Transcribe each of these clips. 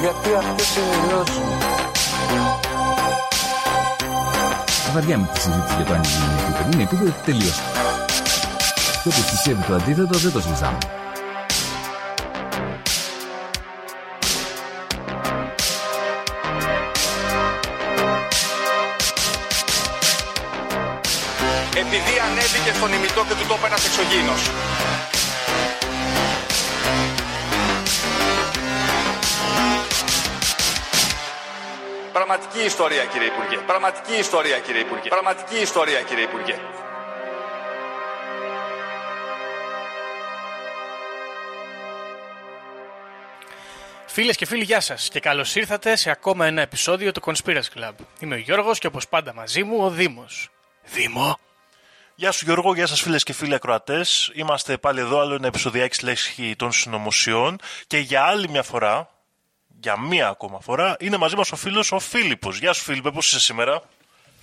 Γιατί αυτές είναι οι γνώσεις μου. Βαριά με τη συζήτηση για το αν είναι επίπεδο. Είναι επίπεδο τελείω. Και όποιο πιστεύει το αντίθετο δεν το συζητάμε. επειδή ανέβηκε στον ημιτό και του το είπε ένας εξωγήινος. Πραγματική ιστορία κύριε Υπουργέ. Πραγματική ιστορία κύριε Υπουργέ. Πραγματική ιστορία κύριε Υπουργέ. Φίλες και φίλοι, γεια σας και καλώς ήρθατε σε ακόμα ένα επεισόδιο του Conspiracy Club. Είμαι ο Γιώργος και όπως πάντα μαζί μου ο Δήμος. Δήμο. Γεια σου Γιώργο, γεια σας φίλες και φίλοι ακροατές. Είμαστε πάλι εδώ, άλλο ένα επεισοδιάκι λέξη των συνωμοσιών και για άλλη μια φορά, για μία ακόμα φορά, είναι μαζί μας ο φίλος ο Φίλιππος. Γεια σου Φίλιππε, πώς είσαι σήμερα;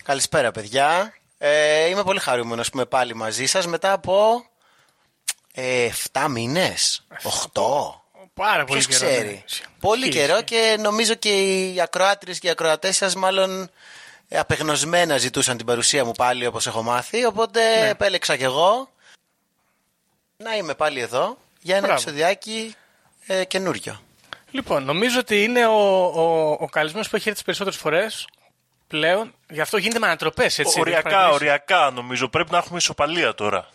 Καλησπέρα, παιδιά. Ε, είμαι πολύ χαρούμενος που είμαι πάλι μαζί σας μετά από ε, 7 μήνες, 8. Πάρα πολύ Ποιος καιρό. ξέρει; ναι. Πολύ Ισχύει, καιρό ισχύει. και νομίζω και οι ακροάτριες και οι ακροατές σας μάλλον ε, απεγνωσμένα ζητούσαν την παρουσία μου πάλι όπως έχω μάθει οπότε Ναι. επέλεξα κι εγώ να είμαι πάλι εδώ για ένα Μπράβο. επεισοδιάκι ε, καινούριο. Λοιπόν, νομίζω ότι είναι ο, ο, ο καλεσμένος που έχει έρθει τις περισσότερες φορές πλέον. Γι' αυτό γίνεται με ανατροπές, έτσι. έχεις οριακά, παρατηρήσεις. οριακά νομίζω. Πρέπει να έχουμε ισοπαλία τώρα.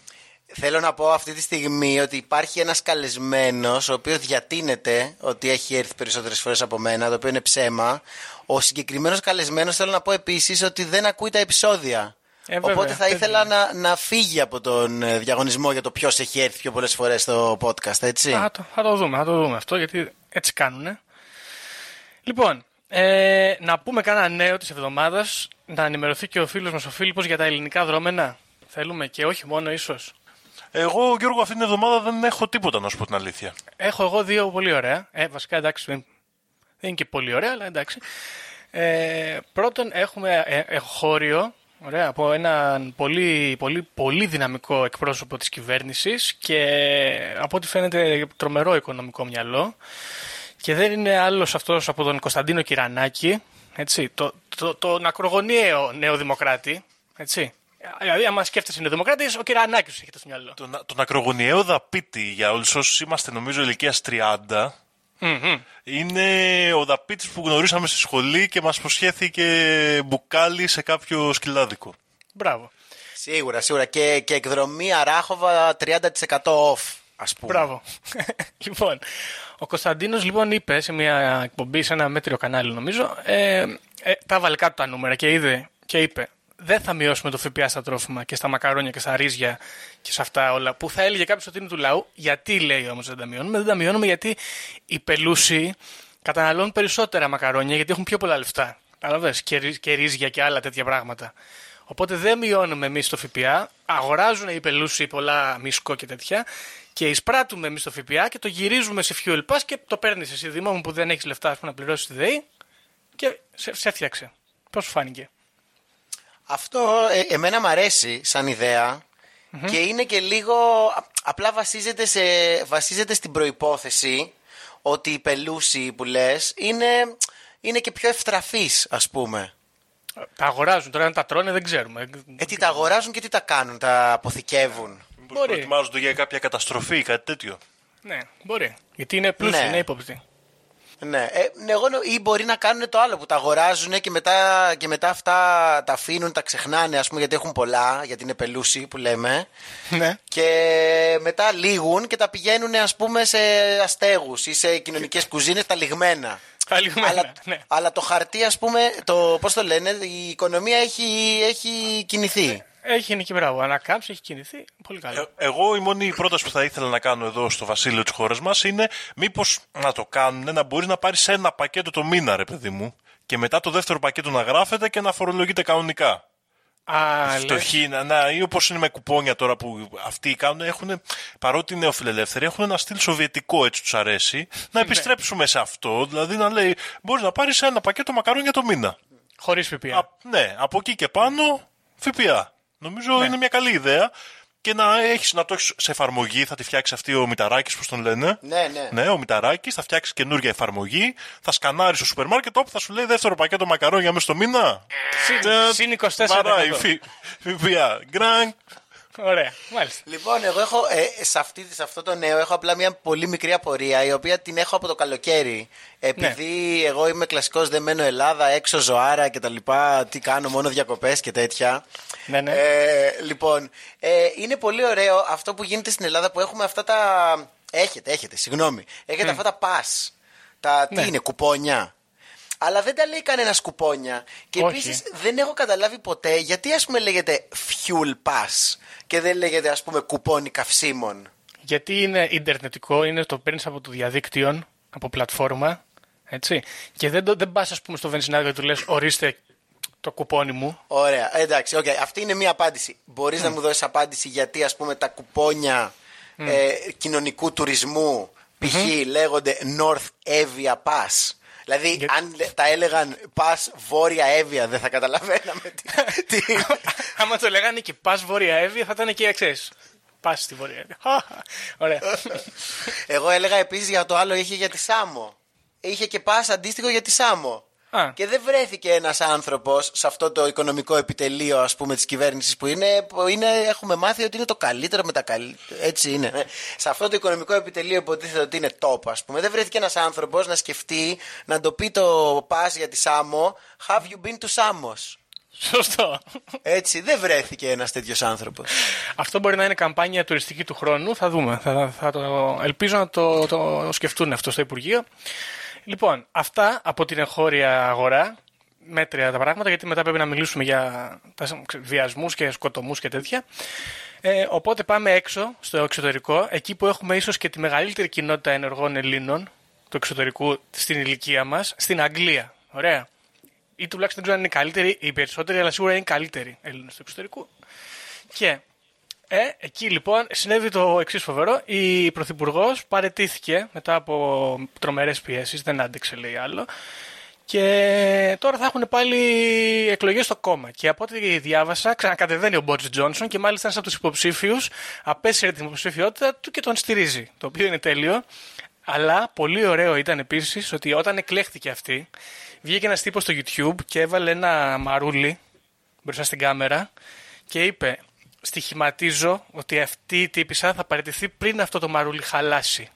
Θέλω να πω αυτή τη στιγμή ότι υπάρχει ένας καλεσμένος ο οποίος διατείνεται ότι έχει έρθει περισσότερες φορές από μένα, το οποίο είναι ψέμα. Ο συγκεκριμένος καλεσμένος θέλω να πω επίσης ότι δεν ακούει τα επεισόδια. Ε, βέβαια, Οπότε θα αυτό ήθελα είναι. να, να φύγει από τον ε, διαγωνισμό για το ποιος έχει έρθει πιο πολλές φορές στο podcast, έτσι. Θα το, θα το δούμε, θα το δούμε αυτό γιατί έτσι κάνουν. Λοιπόν, ε, να πούμε κανένα νέο της εβδομάδας, να ενημερωθεί και ο φίλος μας ο Φίλιππος για τα ελληνικά δρόμενα. Θέλουμε και όχι μόνο ίσως. Εγώ Γιώργο αυτήν την εβδομάδα δεν έχω τίποτα να σου πω την αλήθεια. Έχω εγώ δύο πολύ ωραία. Ε, βασικά εντάξει, δεν δεν είναι και πολύ ωραία, αλλά εντάξει. Ε, πρώτον, έχουμε ε, ε, χώριο ωραία, από έναν πολύ, πολύ, πολύ δυναμικό εκπρόσωπο της κυβέρνησης και από ό,τι φαίνεται τρομερό οικονομικό μυαλό και δεν είναι άλλος αυτός από τον Κωνσταντίνο Κυρανάκη, έτσι, το, το, τον ακρογωνιαίο νεοδημοκράτη, έτσι. Δηλαδή, άμα σκέφτεσαι νεοδημοκράτης, ο Κυρανάκης σου έχετε στο μυαλό. Τον, τον ακρογωνιαίο δαπίτη για όλους όσους είμαστε νομίζω ηλικίας 30 Μμμ. είναι ο δαπίτης που γνωρίσαμε στη σχολή και μας προσχέθηκε μπουκάλι σε κάποιο σκυλάδικο. Μπράβο. Σίγουρα, σίγουρα. Και, και εκδρομή Αράχοβα 30% off, ας πούμε. Μπράβο. λοιπόν, ο Κωνσταντίνος λοιπόν είπε σε μια εκπομπή, σε ένα μέτριο κανάλι νομίζω, ε, ε, τα βάλε κάτω τα νούμερα και είδε και είπε δεν θα μειώσουμε το ΦΠΑ στα τρόφιμα και στα μακαρόνια και στα ρύζια και σε αυτά όλα που θα έλεγε κάποιος ότι είναι του λαού. Γιατί λέει όμως δεν τα μειώνουμε. Δεν τα μειώνουμε γιατί οι πελούσιοι καταναλώνουν περισσότερα μακαρόνια γιατί έχουν πιο πολλά λεφτά. Καταλαβες, και, ρυ- και ρύζια και άλλα τέτοια πράγματα. Οπότε δεν μειώνουμε εμείς το ΦΠΑ, αγοράζουν οι πελούσιοι πολλά μίσκο και τέτοια και εισπράττουμε εμείς το ΦΠΑ και το γυρίζουμε σε fuel pass και το παίρνεις εσύ Δήμο μου που δεν έχεις λεφτά ας πούμε, να πληρώσεις τη ΔΕΗ και σε, σε έφτιαξε. Πώς σου φάνηκε; Αυτό ε, εμένα μου αρέσει σαν ιδεα και είναι και λίγο α- απλά βασίζεται, σε, βασίζεται στην προϋπόθεση ότι οι πελούσιοι που λες είναι, είναι και πιο ευτραφείς ας πούμε. Τα αγοράζουν τώρα, αν τα τρώνε δεν ξέρουμε. Ε, τι τα αγοράζουν και τι τα κάνουν, τα αποθηκεύουν. Μήπως Μπορεί. προετοιμάζονται για κάποια καταστροφή ή κάτι τέτοιο. Ναι, μπορεί. Γιατί είναι πλούσιοι, Ναι. είναι ύποπτοι. Ναι, ε, ναι, εγώ νο- ή μπορεί να κάνουν το άλλο που τα αγοράζουν και μετά, και μετά αυτά τα αφήνουν, τα ξεχνάνε ας πούμε γιατί έχουν πολλά, γιατί είναι πελούσιοι που λέμε. Ναι. Και μετά λήγουν και τα πηγαίνουν ας πούμε σε αστέγους ή σε κοινωνικές κουζίνες τα λιγμένα. Τα λιγμένα, αλλά, ναι. αλλά το χαρτί ας πούμε, το, πώς το λένε, η οικονομία έχει, έχει κινηθεί. Έχει γίνει και μπράβο. Ανακάμψει, έχει κινηθεί. Πολύ καλό. Ε, εγώ η μόνη πρόταση που θα ήθελα να κάνω εδώ στο βασίλειο της χώρας μας είναι μήπως να το κάνουν να μπορείς να πάρεις ένα πακέτο το μήνα, ρε παιδί μου, και μετά το δεύτερο πακέτο να γράφεται και να φορολογείται κανονικά. Α, λες. Φτωχοί, να, να, ή όπως είναι με κουπόνια τώρα που αυτοί κάνουν, έχουν, παρότι είναι νεοφιλελεύθεροι, έχουν ένα στυλ σοβιετικό έτσι τους αρέσει, να επιστρέψουμε σε αυτό. Δηλαδή να λέει, μπορείς να πάρεις ένα πακέτο μακαρόνια το μήνα. Χωρίς ΦΠΑ. Α, ναι, από εκεί και πάνω ΦΠΑ. Νομίζω είναι μια καλή ιδέα. Και να, έχεις, να το έχεις σε εφαρμογή, θα τη φτιάξει αυτή ο Μηταράκης, πώς τον λένε. Ναι, ναι. Ναι, ο Μηταράκης θα φτιάξει καινούργια εφαρμογή, θα σκανάρεις στο σούπερ μάρκετ, όπου θα σου λέει δεύτερο πακέτο μακαρόνια μέσα στο μήνα. Συν- Ε, Συν 24%. Βαράει, φι- ΦΠΑ. Γκρανγκ. Ωραία, μάλιστα. Λοιπόν, εγώ έχω ε, σε, αυτή, σε αυτό το νέο έχω απλά μια πολύ μικρή απορία η οποία την έχω από το καλοκαίρι. Επειδή εγώ είμαι κλασικός δεμένο Ελλάδα, έξω ζωάρα και τα λοιπά, τι κάνω, μόνο διακοπές και τέτοια. Ναι, ναι. Ε, λοιπόν, ε, είναι πολύ ωραίο αυτό που γίνεται στην Ελλάδα που έχουμε αυτά τα... Έχετε, έχετε, συγγνώμη. Έχετε αυτά τα pass. Τα, τι Ναι. είναι, κουπόνια. Αλλά δεν τα λέει κανένας κουπόνια. Και Όχι. επίσης δεν έχω καταλάβει ποτέ γιατί ας πούμε λέγεται fuel pass και δεν λέγεται ας πούμε κουπόνι καυσίμων. Γιατί είναι ιντερνετικό, είναι το παίρνεις από το διαδίκτυο, από πλατφόρμα. Έτσι. Και δεν, το, δεν πας, ας πούμε, στο βενζινάδιο και του λες: Ορίστε το κουπόνι μου. Ωραία, εντάξει, οκ. Αυτή είναι μία απάντηση. Μπορείς να μου δώσεις απάντηση γιατί ας πούμε τα κουπόνια ε, κοινωνικού τουρισμού π.χ. λέγονται North Evia Pass. Δηλαδή, Για- αν λέ- τα έλεγαν Pass Βόρεια Εύβοια, δεν θα καταλαβαίναμε τι. τι... Άμα το λέγανε και πα Βόρεια Εύβοια, θα ήταν και εξή. Πα στη Βόρεια Εύβοια. Ωραία. Εγώ έλεγα επίσης για το άλλο είχε για τη Σάμο. Είχε και πα αντίστοιχο για τη Σάμο. Α. Και δεν βρέθηκε ένας άνθρωπος σε αυτό το οικονομικό επιτελείο, ας πούμε, της κυβέρνησης που είναι, που είναι. Έχουμε μάθει ότι είναι το καλύτερο με τα καλύτερα. Έτσι είναι. ναι. Σε αυτό το οικονομικό επιτελείο υποτίθεται ότι είναι top, ας πούμε. Δεν βρέθηκε ένας άνθρωπος να σκεφτεί να το πει το πας για τη Σάμο. Have you been to Samos? Σωστό. Έτσι, δεν βρέθηκε ένας τέτοιος άνθρωπος. Αυτό μπορεί να είναι καμπάνια τουριστική του χρόνου. Θα δούμε. Θα, θα το, ελπίζω να το, το σκεφτούν αυτό στο Υπουργείο. Λοιπόν, αυτά από την εγχώρια αγορά. Μέτρια τα πράγματα, γιατί μετά πρέπει να μιλήσουμε για βιασμούς και σκοτωμούς και τέτοια. Ε, οπότε πάμε έξω, στο εξωτερικό, εκεί που έχουμε ίσως και τη μεγαλύτερη κοινότητα ενεργών Ελλήνων του εξωτερικού στην ηλικία μας, στην Αγγλία. Ωραία. Ή τουλάχιστον δεν ξέρω αν είναι καλύτεροι, οι περισσότεροι, αλλά σίγουρα είναι καλύτεροι Έλληνες του εξωτερικού. Και ε, εκεί λοιπόν συνέβη το εξής φοβερό. Η Πρωθυπουργός παρετήθηκε μετά από τρομερές πιέσεις, δεν άντεξε λέει άλλο. Και τώρα θα έχουν πάλι εκλογές στο κόμμα. Και από ό,τι διάβασα, ξανακατεβαίνει ο Μπότζ Τζόνσον και μάλιστα ένας από τους υποψήφιους απέσυρε την υποψηφιότητα του και τον στηρίζει. Το οποίο είναι τέλειο. Αλλά πολύ ωραίο ήταν επίσης ότι όταν εκλέχθηκε αυτή, βγήκε ένας τύπος στο YouTube και έβαλε ένα μαρούλι μπροστά στην κάμερα και είπε στοιχηματίζω ότι αυτή η τύπησα θα παραιτηθεί πριν αυτό το μαρούλι χαλάσει.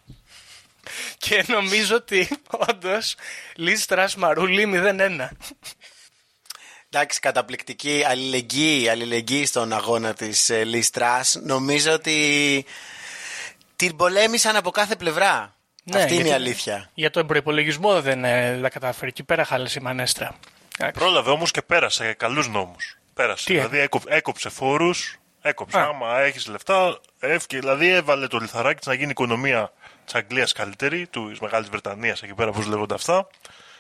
Και νομίζω ότι όντως Λίζ Τρας Μαρούλι 0-1. Εντάξει, καταπληκτική αλληλεγγύη, αλληλεγγύη στον αγώνα της ε, Liz Truss. Νομίζω ότι την πολέμησαν από κάθε πλευρά. Αυτή είναι η γιατί αλήθεια. Για τον προπολογισμό δεν ε, τα κατάφερε. Εκεί πέρα χάλασε η μανέστρα. Εντάξει. Πρόλαβε όμως και πέρασε καλούς νόμους. Πέρασε. Τι; Δηλαδή έκο- έκοψε φόρους, έκοψε. Α. Άμα έχεις λεφτά, έφυγε. Δηλαδή έβαλε το λιθαράκι της να γίνει η οικονομία της Αγγλίας καλύτερη, της Μεγάλης Βρετανίας εκεί πέρα, πώς λέγονται αυτά.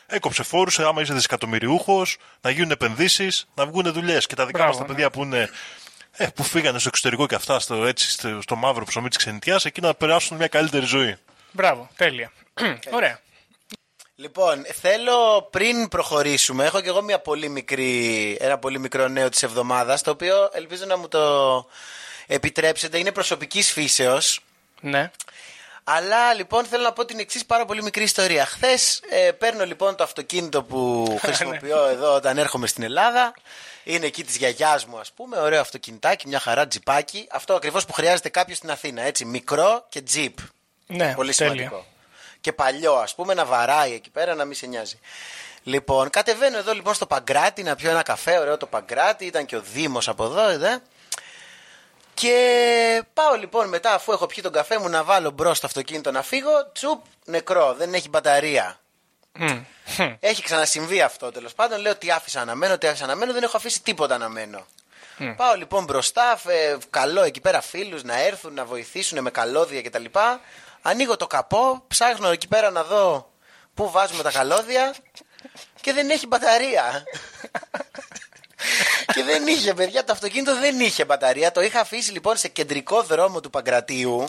Έκοψε φόρους, άμα είσαι δισεκατομμυριούχος, να γίνουν επενδύσεις, να βγουν δουλειές. Και τα δικά Μπράβο, μας τα ναι. παιδιά που είναι. Ε, που φύγανε στο εξωτερικό και αυτά, στο, έτσι, στο, στο μαύρο ψωμί της ξενιτιάς, εκεί να περάσουν μια καλύτερη ζωή. Μπράβο, τέλεια. Ωραία. Λοιπόν, θέλω πριν προχωρήσουμε, έχω και εγώ μια πολύ μικρή, ένα πολύ μικρό νέο της εβδομάδας, το οποίο ελπίζω να μου το επιτρέψετε. Είναι προσωπικής φύσεως. Ναι. Αλλά λοιπόν θέλω να πω την εξής πάρα πολύ μικρή ιστορία. Χθες ε, παίρνω λοιπόν το αυτοκίνητο που χρησιμοποιώ εδώ όταν έρχομαι στην Ελλάδα. Είναι εκεί της γιαγιάς μου, ας πούμε. Ωραίο αυτοκινητάκι, μια χαρά τζιπάκι. Αυτό ακριβώς που χρειάζεται κάποιος στην Αθήνα. Έτσι, μικρό και τζιπ. Ναι, Πολύ τέλεια. σημαντικό. Και παλιό, ας πούμε, να βαράει εκεί πέρα, να μην σε νοιάζει. Λοιπόν, κατεβαίνω εδώ λοιπόν στο Παγκράτη να πιω ένα καφέ, ωραίο το Παγκράτη, ήταν και ο Δήμος από εδώ, εδώ. Και πάω λοιπόν μετά, αφού έχω πιει τον καφέ μου, να βάλω μπρος στο αυτοκίνητο να φύγω. Τσουπ, νεκρό, δεν έχει μπαταρία. Μμ. Έχει ξανασυμβεί αυτό τέλος πάντων. Λέω τι άφησα να μένω, τι άφησα να μένω, δεν έχω αφήσει τίποτα να μένω. Πάω λοιπόν μπροστά, φε- καλό εκεί πέρα φίλους να έρθουν να βοηθήσουν με καλώδια κτλ. Ανοίγω το καπό, ψάχνω εκεί πέρα να δω πού βάζουμε τα καλώδια και δεν έχει μπαταρία. και δεν είχε, παιδιά, το αυτοκίνητο δεν είχε μπαταρία. Το είχα αφήσει λοιπόν σε κεντρικό δρόμο του Παγκρατίου.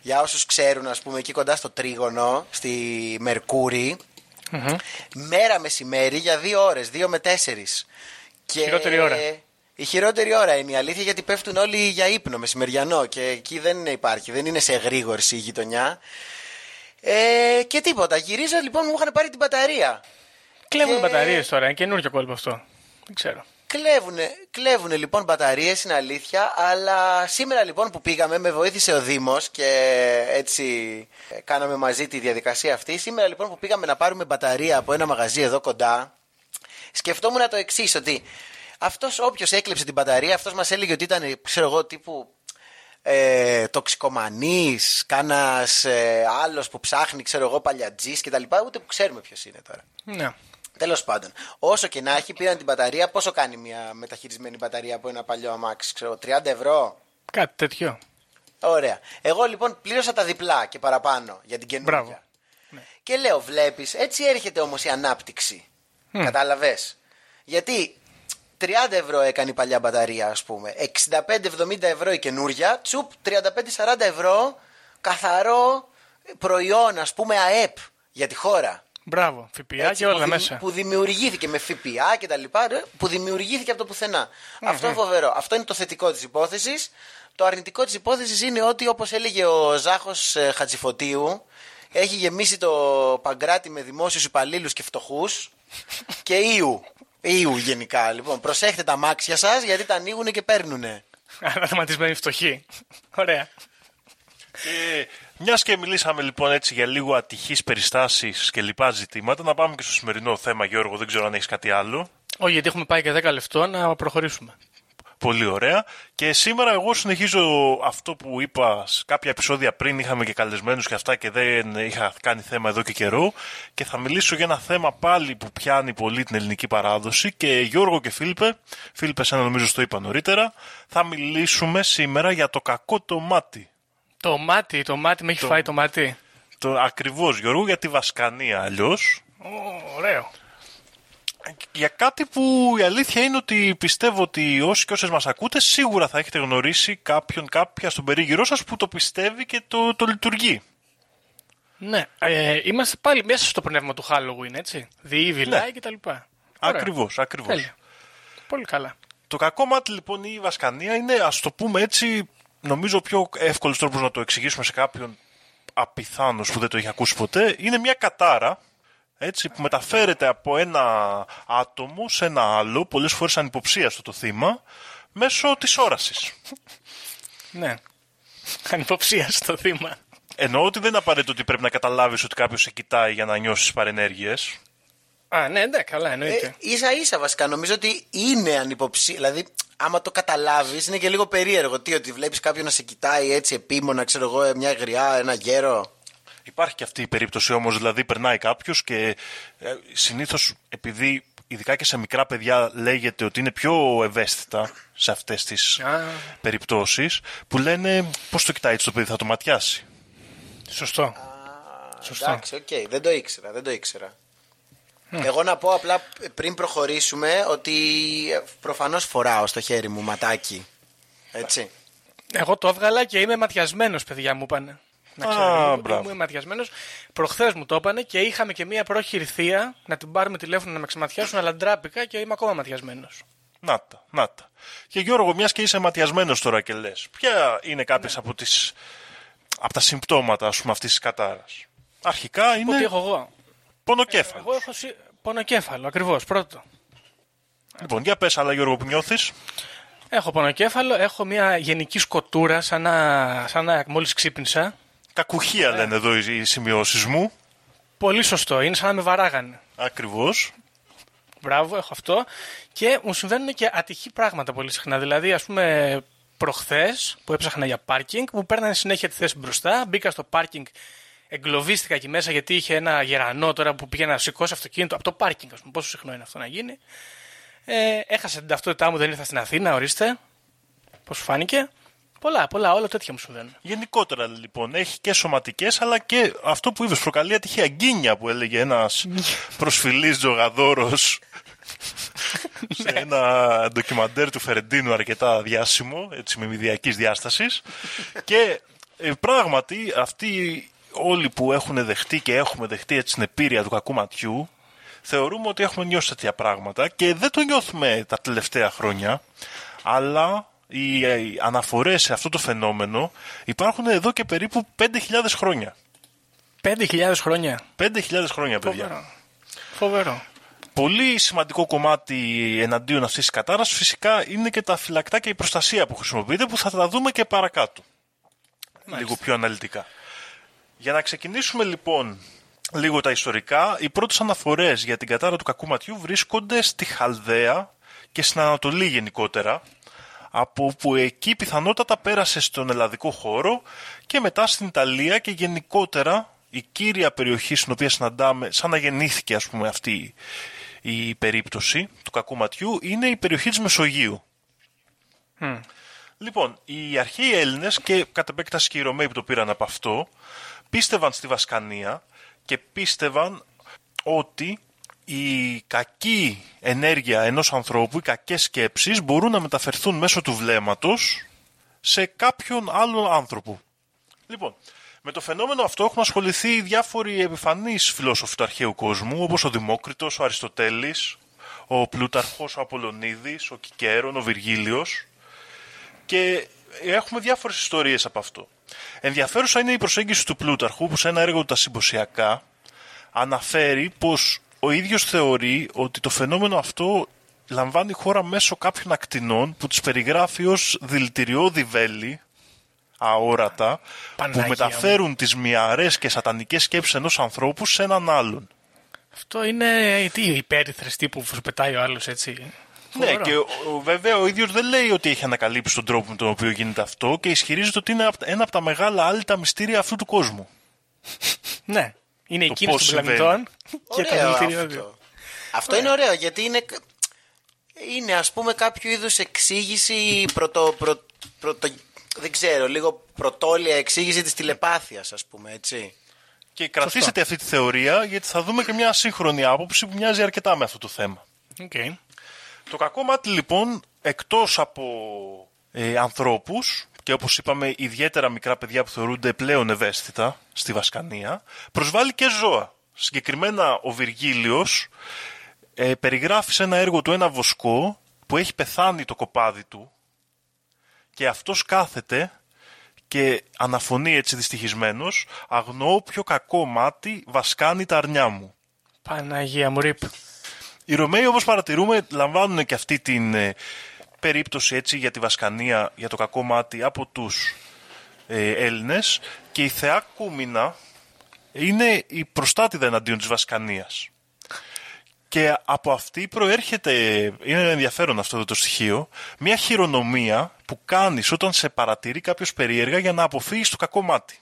Για όσους ξέρουν, ας πούμε, εκεί κοντά στο τρίγωνο, στη Μερκούρη. Μέρα μεσημέρι για δύο ώρες, δύο με τέσσερις. Και... Χειρότερη ώρα. Η χειρότερη ώρα είναι η αλήθεια γιατί πέφτουν όλοι για ύπνο μεσημεριανό και εκεί δεν υπάρχει, δεν είναι σε εγρήγορση η γειτονιά. Ε, και τίποτα. Γυρίζω λοιπόν, μου είχαν πάρει την μπαταρία. Κλέβουν Και- μπαταρίες τώρα, είναι καινούργιο κόλπο αυτό. Δεν ξέρω. Κλέβουνε, κλέβουνε λοιπόν μπαταρίες, είναι αλήθεια, αλλά σήμερα λοιπόν που πήγαμε με βοήθησε ο Δήμος και έτσι ε, κάναμε μαζί τη διαδικασία αυτή. Σήμερα λοιπόν που πήγαμε να πάρουμε μπαταρία από ένα μαγαζί εδώ κοντά, σκεφτόμουν το εξής ότι αυτός όποιος έκλεψε την μπαταρία, αυτός μας έλεγε ότι ήταν, ξέρω εγώ, τύπου ε, τοξικομανής, κάνας ε, άλλος που ψάχνει, ξέρω εγώ, παλιατζής κτλ. Ούτε που ξέρουμε ποιος είναι τώρα. Ναι. Τέλος πάντων, όσο και να έχει, πήραν την μπαταρία. Πόσο κάνει μια μεταχειρισμένη μπαταρία από ένα παλιό αμάξι, ξέρω, 30 ευρώ; Κάτι τέτοιο. Ωραία. Εγώ λοιπόν πλήρωσα τα διπλά και παραπάνω για την καινούργια. Μπράβο. Και λέω, βλέπεις, έτσι έρχεται όμως η ανάπτυξη. Mm. Κατάλαβες; Γιατί 30 ευρώ έκανε η παλιά μπαταρία, ας πούμε. 65-70 ευρώ η καινούρια. Τσουπ, 35-40 ευρώ καθαρό προϊόν, ας πούμε, ΑΕΠ για τη χώρα. Μπράβο. ΦΠΑ Έτσι, και όλα που, δημ- μέσα. που δημιουργήθηκε με ΦΠΑ και τα λοιπά, ρε, που δημιουργήθηκε από το πουθενα Αυτό είναι φοβερό. Αυτό είναι το θετικό της υπόθεσης. Το αρνητικό της υπόθεσης είναι ότι όπως έλεγε ο Ζάχος ε, Χατζηφωτίου έχει γεμίσει το παγκράτη με δημόσιους υπαλλήλους και φτωχούς και ήου. Ήου γενικά. Λοιπόν, προσέχτε τα μάξια σας γιατί τα ανοίγουν και παίρνουνε. Αναδραματισμένη φτωχή. Ωραία. Και μιας και μιλήσαμε λοιπόν έτσι για λίγο ατυχείς περιστάσεις και λοιπά ζητήματα, να πάμε και στο σημερινό θέμα, Γιώργο. Δεν ξέρω αν έχεις κάτι άλλο. Όχι, γιατί έχουμε πάει και 10 λεπτό να προχωρήσουμε. Πολύ ωραία. Και σήμερα εγώ συνεχίζω αυτό που είπα σε κάποια επεισόδια πριν. Είχαμε και καλεσμένους και αυτά και δεν είχα κάνει θέμα εδώ και καιρό. Και θα μιλήσω για ένα θέμα πάλι που πιάνει πολύ την ελληνική παράδοση. Και Γιώργο και Φίλιππε, Φίλιππε ένα νομίζω στο είπα νωρίτερα, θα μιλήσουμε σήμερα για το κακό το μάτι. Το μάτι, το μάτι με έχει Το- φάει το μάτι. Το ακριβώς Γιώργο για τη Βασκανία αλλιώς. Ω, Ωραίο. Για κάτι που η αλήθεια είναι ότι πιστεύω ότι όσοι και όσες μας ακούτε σίγουρα θα έχετε γνωρίσει κάποιον κάποια στον περίγυρό σας που το πιστεύει και το, το λειτουργεί. Ναι, ε, είμαστε πάλι μέσα στο πνεύμα του Halloween, έτσι. The Evil Ναι. Eye και τα λοιπά. Ωραία. Ακριβώς, ακριβώς. Τέλεια. Πολύ καλά. Το κακό μάτι λοιπόν ή η Βασκανία είναι ας το πούμε έτσι νομίζω ο πιο εύκολος τρόπος να το εξηγήσουμε σε κάποιον απιθάνος που δεν το έχει ακούσει ποτέ είναι μια κατάρα έτσι, που μεταφέρεται από ένα άτομο σε ένα άλλο, πολλές φορές ανυποψίαστο το θύμα, μέσω της όρασης. Ναι. Ανυποψία στο θύμα. Εννοώ ότι δεν είναι απαραίτητο ότι πρέπει να καταλάβεις ότι κάποιος σε κοιτάει για να νιώσεις παρενέργειες. Α, ναι, ναι, καλά, Ε, εννοείται. ίσα ίσα βασικά νομίζω ότι είναι ανυποψία. Δηλαδή, άμα το καταλάβεις, είναι και λίγο περίεργο. Τι, ότι βλέπεις κάποιον να σε κοιτάει έτσι επίμονα, ξέρω εγώ, ε, μια γριά, ένα γέρο. Υπάρχει και αυτή η περίπτωση όμως, δηλαδή περνάει κάποιος και ε, συνήθως επειδή ειδικά και σε μικρά παιδιά λέγεται ότι είναι πιο ευαίσθητα σε αυτές τις Α. περιπτώσεις που λένε πώς το κοιτάει έτσι το παιδί θα το ματιάσει; Σωστό. Σωστό. Εντάξει, οκ, δεν το ήξερα, δεν το ήξερα. Εγώ να πω απλά πριν προχωρήσουμε ότι προφανώς φοράω στο χέρι μου ματάκι. Έτσι. Εγώ το έβγαλα και είμαι ματιασμένος, παιδιά μου είπανε. Να Α, ξέρω, ότι μπράβο. είμαι ματιασμένος. Προχθές μου το είπανε και είχαμε και μία πρόχειρη θεία να την πάρουμε τηλέφωνο να με ξεματιάσουν, αλλά ντράπηκα και είμαι ακόμα ματιασμένος. Να τα, να τα. Και Γιώργο, μιας και είσαι ματιασμένος τώρα και λες, ποια είναι κάποιες από, τις, από τα συμπτώματα ας πούμε, αυτής της κατάρας; Αρχικά είναι Τι έχω εγώ. πονοκέφαλος. Εγώ έχω σι- πονοκέφαλο, ακριβώς. Πρώτο. Λοιπόν, για πες άλλα Γιώργο που νιώθεις. Έχω πονοκέφαλο, έχω μια γενική σκοτούρα, σαν να, σαν να μόλις ξύπνησα. Κακουχία λένε εδώ οι οι σημειώσεις μου. Πολύ σωστό, είναι σαν να με βαράγανε. Ακριβώς. Μπράβο, έχω αυτό. Και μου συμβαίνουν και ατυχή πράγματα πολύ συχνά. Δηλαδή, ας πούμε, προχθές που έψαχνα για πάρκινγκ, μου παίρνανε συνέχεια τη θέση μπροστά. Μπήκα στο πάρκινγκ, εγκλωβίστηκα εκεί μέσα γιατί είχε ένα γερανό τώρα που πήγε να σηκώσει αυτοκίνητο από το πάρκινγκ, ας πούμε. Πόσο συχνό είναι αυτό να γίνει. Ε, έχασα την ταυτότητά μου, δεν ήρθα στην Αθήνα, ορίστε. Πώς σου φάνηκε. Πολλά, πολλά, όλα τέτοια μου συμβαίνουν. Γενικότερα λοιπόν έχει και σωματικές αλλά και αυτό που είπε προκαλεί ατυχία γκίνια που έλεγε ένας προσφυλής τζογαδόρο σε ένα ντοκιμαντέρ του Φερεντίνου αρκετά διάσημο, έτσι με μηδιακής διάστασης. και ε, πράγματι αυτοί όλοι που έχουν δεχτεί και έχουμε δεχτεί έτσι την επίρρεια του κακού ματιού θεωρούμε ότι έχουμε νιώσει τέτοια πράγματα και δεν το νιώθουμε τα τελευταία χρόνια αλλά οι ε, αναφορές σε αυτό το φαινόμενο υπάρχουν εδώ και περίπου 5.000 χρόνια. 5.000 χρόνια. 5.000 χρόνια, παιδιά. Φοβερό. Φοβερό. Πολύ σημαντικό κομμάτι εναντίον αυτής της κατάρας φυσικά είναι και τα φυλακτά και η προστασία που χρησιμοποιείται που θα τα δούμε και παρακάτω. Λίγο πιο αναλυτικά. Για να ξεκινήσουμε λοιπόν λίγο τα ιστορικά, οι πρώτες αναφορές για την κατάρα του κακού ματιού βρίσκονται στη Χαλδαία και στην Ανατολή γενικότερα, από που εκεί πιθανότατα πέρασε στον ελλαδικό χώρο και μετά στην Ιταλία και γενικότερα η κύρια περιοχή στην οποία συναντάμε, σαν να γεννήθηκε ας πούμε αυτή η περίπτωση του κακού ματιού, είναι η περιοχή της Μεσογείου. Λοιπόν, οι αρχαίοι Έλληνες και κατ' επέκταση και οι Ρωμαίοι που το πήραν από αυτό, πίστευαν στη Βασκανία και πίστευαν ότι η κακή ενέργεια ενός ανθρώπου, οι κακές σκέψεις μπορούν να μεταφερθούν μέσω του βλέμματος σε κάποιον άλλον άνθρωπο. Λοιπόν, με το φαινόμενο αυτό έχουν ασχοληθεί διάφοροι επιφανείς φιλόσοφοι του αρχαίου κόσμου, όπως ο Δημόκριτος, ο Αριστοτέλης, ο Πλούταρχος, ο Απολωνίδης, ο Κικέρον, ο Βυργίλιος και έχουμε διάφορες ιστορίες από αυτό. Ενδιαφέρουσα είναι η προσέγγιση του Πλούταρχου που σε ένα έργο του τα συμποσιακά αναφέρει πως ο ίδιος θεωρεί ότι το φαινόμενο αυτό λαμβάνει χώρα μέσω κάποιων ακτινών που τις περιγράφει ως δηλητηριώδη βέλη αόρατα Παναγία που μου. μεταφέρουν τις μυαρές και σατανικές σκέψεις ενός ανθρώπου σε έναν άλλον. Αυτό είναι τι, υπέρυθρες τύπου που σου πετάει ο άλλος έτσι. Ναι, Φοβερό. και ο, ο- βέβαια ο ίδιος δεν λέει ότι έχει ανακαλύψει τον τρόπο με τον οποίο γίνεται αυτό και ισχυρίζεται ότι είναι απ- ένα από τα μεγάλα άλυτα μυστήρια αυτού του κόσμου. Ναι. Είναι η Το κίνηση πώς των συμβαίνει. πλανητών και το Ωραίο δηλητηριώδη. αυτό. Αυτό είναι ωραίο γιατί είναι, είναι ας πούμε κάποιο είδους εξήγηση πρωτο, πρω- πρωτο- δεν ξέρω, λίγο πρωτόλια εξήγηση της τηλεπάθειας ας πούμε έτσι. Και κρατήσετε αυτή τη θεωρία γιατί θα δούμε και μια σύγχρονη άποψη που μοιάζει αρκετά με αυτό το θέμα. Οκ. Το κακό μάτι λοιπόν, εκτός από ε, ανθρώπους και όπως είπαμε ιδιαίτερα μικρά παιδιά που θεωρούνται πλέον ευαίσθητα στη Βασκανία, προσβάλλει και ζώα. Συγκεκριμένα ο Βυργίλιος ε, περιγράφει σε ένα έργο του ένα βοσκό που έχει πεθάνει το κοπάδι του και αυτός κάθεται και αναφωνεί έτσι δυστυχισμένος «Αγνοώ πιο κακό μάτι βασκάνει τα αρνιά μου». Παναγία μου ρίπ. Οι Ρωμαίοι όπως παρατηρούμε λαμβάνουν και αυτή την ε, περίπτωση έτσι για τη Βασκανία, για το κακό μάτι από τους ε, Έλληνες και η θεά Κούμινα είναι η προστάτηδα εναντίον της Βασκανίας. Και από αυτή προέρχεται, είναι ενδιαφέρον αυτό εδώ το στοιχείο, μια χειρονομία που κάνεις όταν σε παρατηρεί κάποιος περίεργα για να αποφύγεις το κακό μάτι.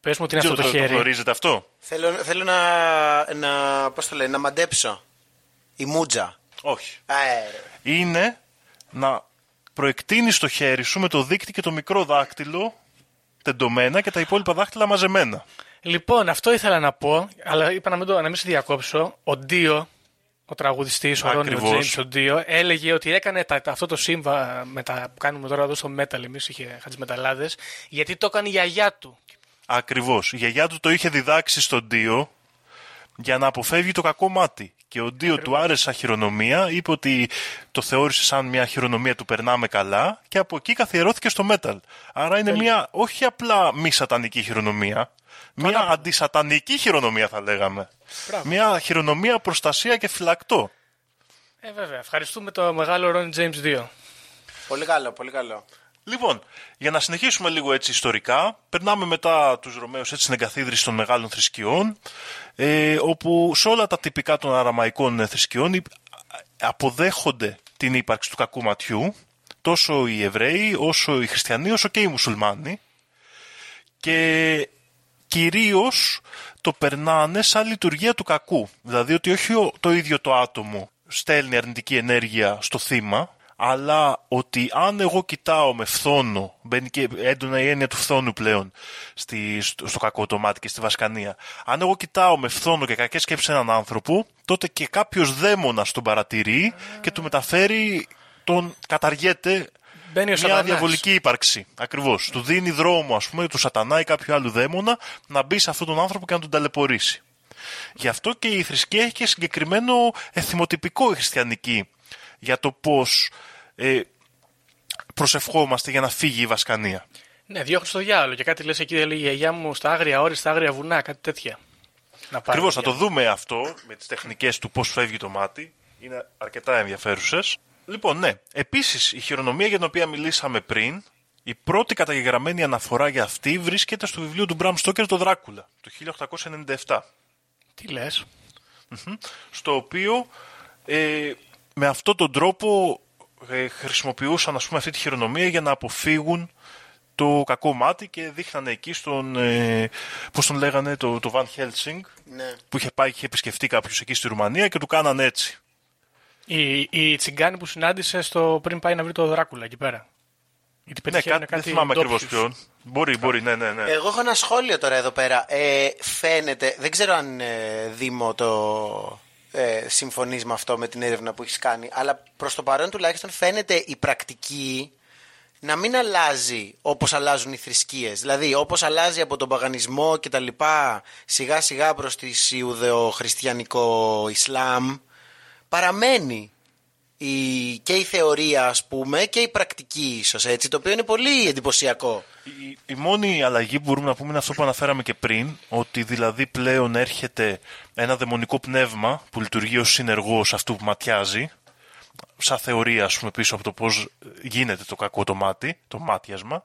Πες μου τι είναι Δεν αυτό το το, το χέρι. γνωρίζετε αυτό; Θέλω, θέλω να, να, πώς το λένε, να μαντέψω. Η μούτζα. Όχι. Ε, είναι να προεκτείνεις το χέρι σου με το δίκτυ και το μικρό δάκτυλο τεντωμένα και τα υπόλοιπα δάχτυλα μαζεμένα. Λοιπόν, αυτό ήθελα να πω, αλλά είπα να μην, το, να μην σε διακόψω. Ο Ντίο, ο τραγουδιστής, ο Ρόνι Ακριβώς. Τζέιμς, ο Ντίο, έλεγε ότι έκανε τα, τα- αυτό το σύμβα με τα που κάνουμε τώρα εδώ στο Metal, εμείς είχε χατζημεταλλάδε, γιατί το έκανε η γιαγιά του. Ακριβώς. Η γιαγιά του το είχε διδάξει στον Ντίο για να αποφεύγει το κακό μάτι. Και ο Ντίο του άρεσε χειρονομία, είπε ότι το θεώρησε σαν μια χειρονομία του περνάμε καλά και από εκεί καθιερώθηκε στο metal. Άρα είναι μια όχι απλά μη σατανική χειρονομία, μια αντισατανική χειρονομία θα λέγαμε. Μια χειρονομία προστασία και φυλακτό. Ε, βέβαια. Ευχαριστούμε το μεγάλο Ρόνι Τζέιμς 2. πολύ καλό, πολύ καλό. Λοιπόν, για να συνεχίσουμε λίγο έτσι ιστορικά, περνάμε μετά τους Ρωμαίους έτσι στην εγκαθίδρυση των μεγάλων θρησκειών, ε, όπου σε όλα τα τυπικά των αραμαϊκών ε, θρησκειών υ- αποδέχονται την ύπαρξη του κακού ματιού, τόσο οι Εβραίοι, όσο οι Χριστιανοί, όσο και οι Μουσουλμάνοι, και κυρίως το περνάνε σαν λειτουργία του κακού. Δηλαδή ότι όχι ο- το ίδιο το άτομο στέλνει αρνητική ενέργεια στο θύμα, αλλά ότι αν εγώ κοιτάω με φθόνο, μπαίνει και έντονα η έννοια του φθόνου πλέον στη, στο, στο κακό το μάτι και στη βασκανία. Αν εγώ κοιτάω με φθόνο και κακές σκέψεις έναν άνθρωπο, τότε και κάποιος δαίμονας τον παρατηρεί και του μεταφέρει, τον καταργέται Μπαίνει ο μια σατανάς. διαβολική ύπαρξη. Ακριβώς. Του δίνει δρόμο, ας πούμε, του σατανά ή κάποιου άλλου δαίμονα να μπει σε αυτόν τον άνθρωπο και να τον ταλαιπωρήσει. Γι' αυτό και η θρησκεία έχει και συγκεκριμένο εθιμοτυπικό η χριστιανική για το πώς ε, προσευχόμαστε για να φύγει η βασκανία. Ναι, διώχνεις το διάλογο και κάτι λες εκεί, λέει η γιαγιά μου στα άγρια όρη, στα άγρια βουνά, κάτι τέτοια. Να πάρει Ακριβώς, θα για- το δούμε αυτό με τις τεχνικές του πώς φεύγει το μάτι. Είναι αρκετά ενδιαφέρουσες. Λοιπόν, ναι. Επίσης, η χειρονομία για την οποία μιλήσαμε πριν, η πρώτη καταγεγραμμένη αναφορά για αυτή βρίσκεται στο βιβλίο του Μπραμ Στόκερ το Δράκουλα, το 1897. Τι λες; στο οποίο ε, με αυτόν τον τρόπο ε, χρησιμοποιούσαν ας πούμε, αυτή τη χειρονομία για να αποφύγουν το κακό μάτι και δείχνανε εκεί στον, ε, πώς τον λέγανε, το, το Van Helsing Ναι. που είχε πάει και είχε επισκεφτεί κάποιος εκεί στη Ρουμανία και του κάνανε έτσι. Η, η τσιγκάνη που συνάντησε στο, πριν πάει να βρει το Δράκουλα εκεί πέρα. Γιατί Ναι, πετυχαίνουν κάτι, δεν θυμάμαι ακριβώς ντόπιους. ποιον. Μπορεί, μπορεί, ναι, ναι, ναι. Εγώ έχω ένα σχόλιο τώρα εδώ πέρα. Ε, φαίνεται, δεν ξέρω αν ε, Δήμο το ε, συμφωνείς με αυτό με την έρευνα που έχεις κάνει, αλλά προς το παρόν τουλάχιστον φαίνεται η πρακτική να μην αλλάζει όπως αλλάζουν οι θρησκείες. Δηλαδή όπως αλλάζει από τον παγανισμό και τα λοιπά σιγά σιγά προς τη Ιουδεο-Χριστιανικό Ισλάμ παραμένει η, και η θεωρία ας πούμε και η πρακτική ίσως έτσι το οποίο είναι πολύ εντυπωσιακό. Η, η μόνη αλλαγή που μπορούμε να πούμε είναι αυτό που αναφέραμε και πριν, ότι δηλαδή πλέον έρχεται ένα δαιμονικό πνεύμα που λειτουργεί ως συνεργός αυτού που ματιάζει, σαν θεωρία ας πούμε πίσω από το πώς γίνεται το κακό το μάτι, το μάτιασμα,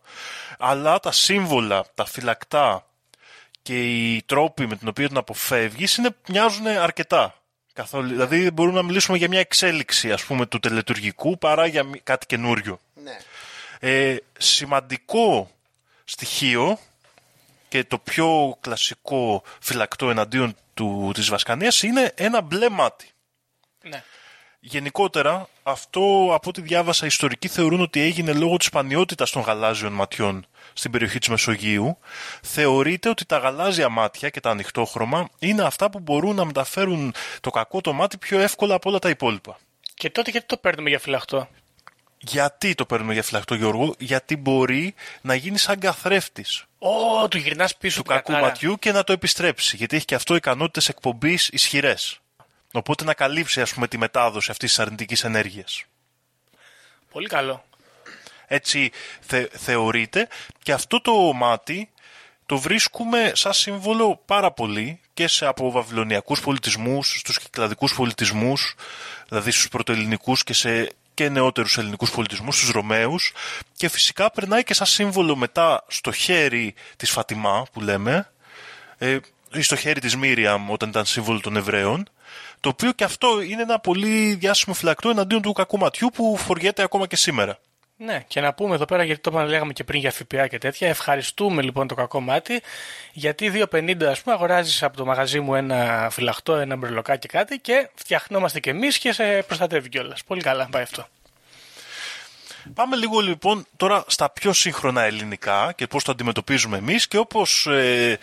αλλά τα σύμβολα, τα φυλακτά και οι τρόποι με την οποία τον αποφεύγεις είναι, μοιάζουν αρκετά. Καθόλου, δηλαδή μπορούμε να μιλήσουμε για μια εξέλιξη ας πούμε του τελετουργικού παρά για μη- κάτι καινούριο. Ναι. Ε, σημαντικό στοιχείο και το πιο κλασικό φυλακτό εναντίον του, της Βασκανίας είναι ένα μπλε μάτι. Ναι. Γενικότερα, αυτό από ό,τι διάβασα, οι ιστορικοί θεωρούν ότι έγινε λόγω της σπανιότητας των γαλάζιων ματιών στην περιοχή της Μεσογείου. Θεωρείται ότι τα γαλάζια μάτια και τα ανοιχτόχρωμα είναι αυτά που μπορούν να μεταφέρουν το κακό το μάτι πιο εύκολα από όλα τα υπόλοιπα. Και τότε γιατί το παίρνουμε για φυλαχτό; Γιατί το παίρνουμε για φυλακτό Γιώργο, γιατί μπορεί να γίνει σαν καθρέφτης Ω, του γυρνάς πίσω του την κακού κατάρα. ματιού και να το επιστρέψει. Γιατί έχει και αυτό ικανότητες εκπομπής ισχυρές. Οπότε να καλύψει ας πούμε, τη μετάδοση αυτής της αρνητικής ενέργειας. Πολύ καλό. Έτσι θε, θεωρείται και αυτό το μάτι το βρίσκουμε σαν σύμβολο πάρα πολύ και σε από βαβυλωνιακούς πολιτισμούς, στους κυκλαδικούς πολιτισμούς, δηλαδή στους πρωτοελληνικούς και σε και νεότερους ελληνικούς πολιτισμούς, στους Ρωμαίους και φυσικά περνάει και σαν σύμβολο μετά στο χέρι της Φατιμά που λέμε ε, ή στο χέρι της Μίριαμ όταν ήταν σύμβολο των Εβραίων το οποίο και αυτό είναι ένα πολύ διάσημο φυλακτό εναντίον του κακού ματιού που φοριέται ακόμα και σήμερα. Ναι, και να πούμε εδώ πέρα, γιατί το λέγαμε και πριν για ΦΠΑ και τέτοια. Ευχαριστούμε λοιπόν το κακό μάτι, γιατί 2,50 ας πούμε αγοράζεις από το μαγαζί μου ένα φυλαχτό, ένα μπρελοκάκι κάτι και φτιαχνόμαστε κι εμείς και σε προστατεύει κιόλας. Πολύ καλά πάει αυτό. Πάμε λίγο λοιπόν τώρα στα πιο σύγχρονα ελληνικά και πώς το αντιμετωπίζουμε εμείς και όπως ε,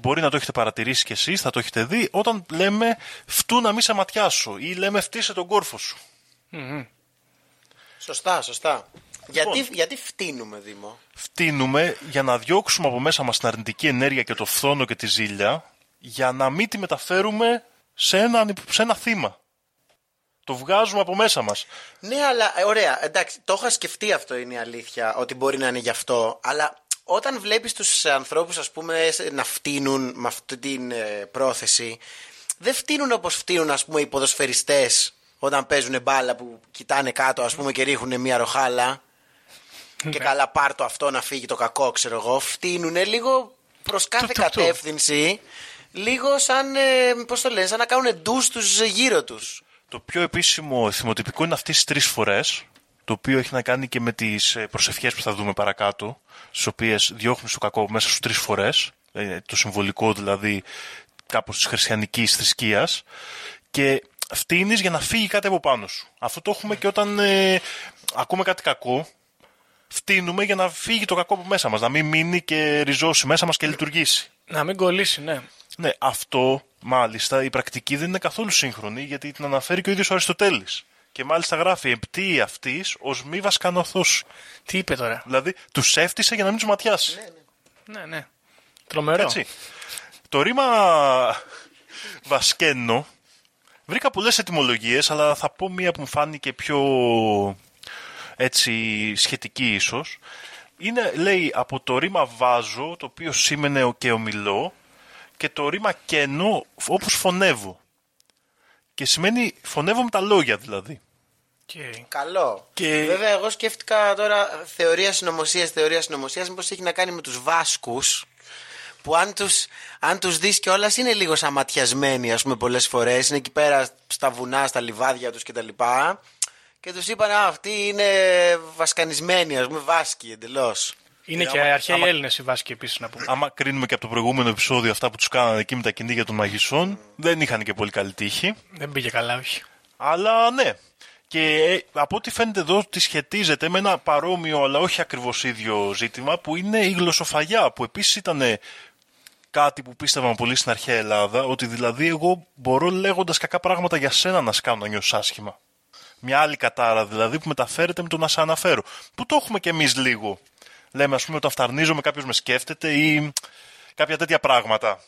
μπορεί να το έχετε παρατηρήσει κι εσείς, θα το έχετε δει, όταν λέμε φτού να μη σε ματιάσω ή λέμε φτύσε τον κόρφο σου. Σωστά, σωστά. Λοιπόν. Γιατί, γιατί φτύνουμε, Δήμο; Φτύνουμε για να διώξουμε από μέσα μας την αρνητική ενέργεια και το φθόνο και τη ζήλια για να μην τη μεταφέρουμε σε ένα, σε ένα θύμα. Το βγάζουμε από μέσα μας. Ναι, αλλά ε, ωραία, εντάξει, το είχα σκεφτεί αυτό είναι η αλήθεια, ότι μπορεί να είναι γι' αυτό, αλλά όταν βλέπεις τους ανθρώπους, ας πούμε, σε- να φτύνουν με αυτή την ε, πρόθεση, δεν φτύνουν όπως φτύνουν, ας πούμε, οι ποδοσφαιριστές όταν παίζουν μπάλα που κοιτάνε κάτω, ας πούμε, και ρίχνουν μια ροχάλα και καλά πάρ το αυτό να φύγει το κακό, ξέρω εγώ. Φτύνουν λίγο προς κάθε Του, του, του. κατεύθυνση, λίγο σαν, ε, πώς το λένε, σαν να κάνουν ντους τους γύρω τους. Το πιο επίσημο θυμοτυπικό είναι αυτές τις τρεις φορές, το οποίο έχει να κάνει και με τις ε, προσευχές που θα δούμε παρακάτω, στις οποίες διώχνεις το κακό μέσα στους τρεις φορές, ε, το συμβολικό δηλαδή κάπως της χριστιανικής θρησκείας, και φτύνεις για να φύγει κάτι από πάνω σου. Αυτό το έχουμε και όταν ε, ακούμε κάτι κακό. Φτύνουμε για να φύγει το κακό από μέσα μας. Να μην μείνει και ριζώσει μέσα μας και λειτουργήσει. Να μην κολλήσει, ναι. Ναι, αυτό μάλιστα η πρακτική δεν είναι καθόλου σύγχρονη γιατί την αναφέρει και ο ίδιος ο Αριστοτέλης. Και μάλιστα γράφειΕπτή αυτής ως μη βασκανωθός. Τι είπε τώρα; Δηλαδή τους έφτιασε για να μην τους ματιάσει. Ναι, ναι. Τρομερό. Έτσι. Το ρήμα βασκένο βρήκα πολλές ετυμολογίες αλλά θα πω μία που μου φάνηκε πιο έτσι σχετική ίσως. Είναι, λέει, από το ρήμα βάζω, το οποίο σήμαινε και ομιλώ, και το ρήμα κένο, όπως φωνεύω. Και σημαίνει φωνεύω με τα λόγια δηλαδή. Okay. Καλό. Και- Βέβαια, εγώ σκέφτηκα τώρα θεωρίας συνωμοσίας, θεωρίας συνωμοσίας, μήπως έχει να κάνει με τους Βάσκους. Που αν τους, αν τους δεις κιόλας είναι λίγο σαματιασμένοι ας πούμε πολλές φορές Είναι εκεί πέρα στα βουνά, στα λιβάδια τους κτλ Και τους είπαν «Α, αυτοί είναι βασκανισμένοι ας πούμε Βάσκοι εντελώς Είναι Ε, και άμα- αρχαίοι άμα- Έλληνες οι Βάσκοι επίσης να πούμε. Άμα κρίνουμε και από το προηγούμενο επεισόδιο αυτά που τους κάνανε εκεί με τα κυνήγια των μαγισσών, δεν είχαν και πολύ καλή τύχη. Δεν πήγε καλά, όχι. Αλλά ναι. Και ε, από ό,τι φαίνεται εδώ ότι σχετίζεται με ένα παρόμοιο αλλά όχι ακριβώς ίδιο ζήτημα που είναι η γλωσσοφαγιά που επίσης ήταν κάτι που πίστευαν πολύ στην αρχαία Ελλάδα ότι δηλαδή εγώ μπορώ λέγοντας κακά πράγματα για σένα να σε κάνω να νιώσεις άσχημα. Μια άλλη κατάρα δηλαδή που μεταφέρεται με το να σε αναφέρω. Που το έχουμε κι εμείς λίγο. Λέμε ας πούμε όταν φταρνίζομαι κάποιος με σκέφτεται ή κάποια τέτοια πράγματα.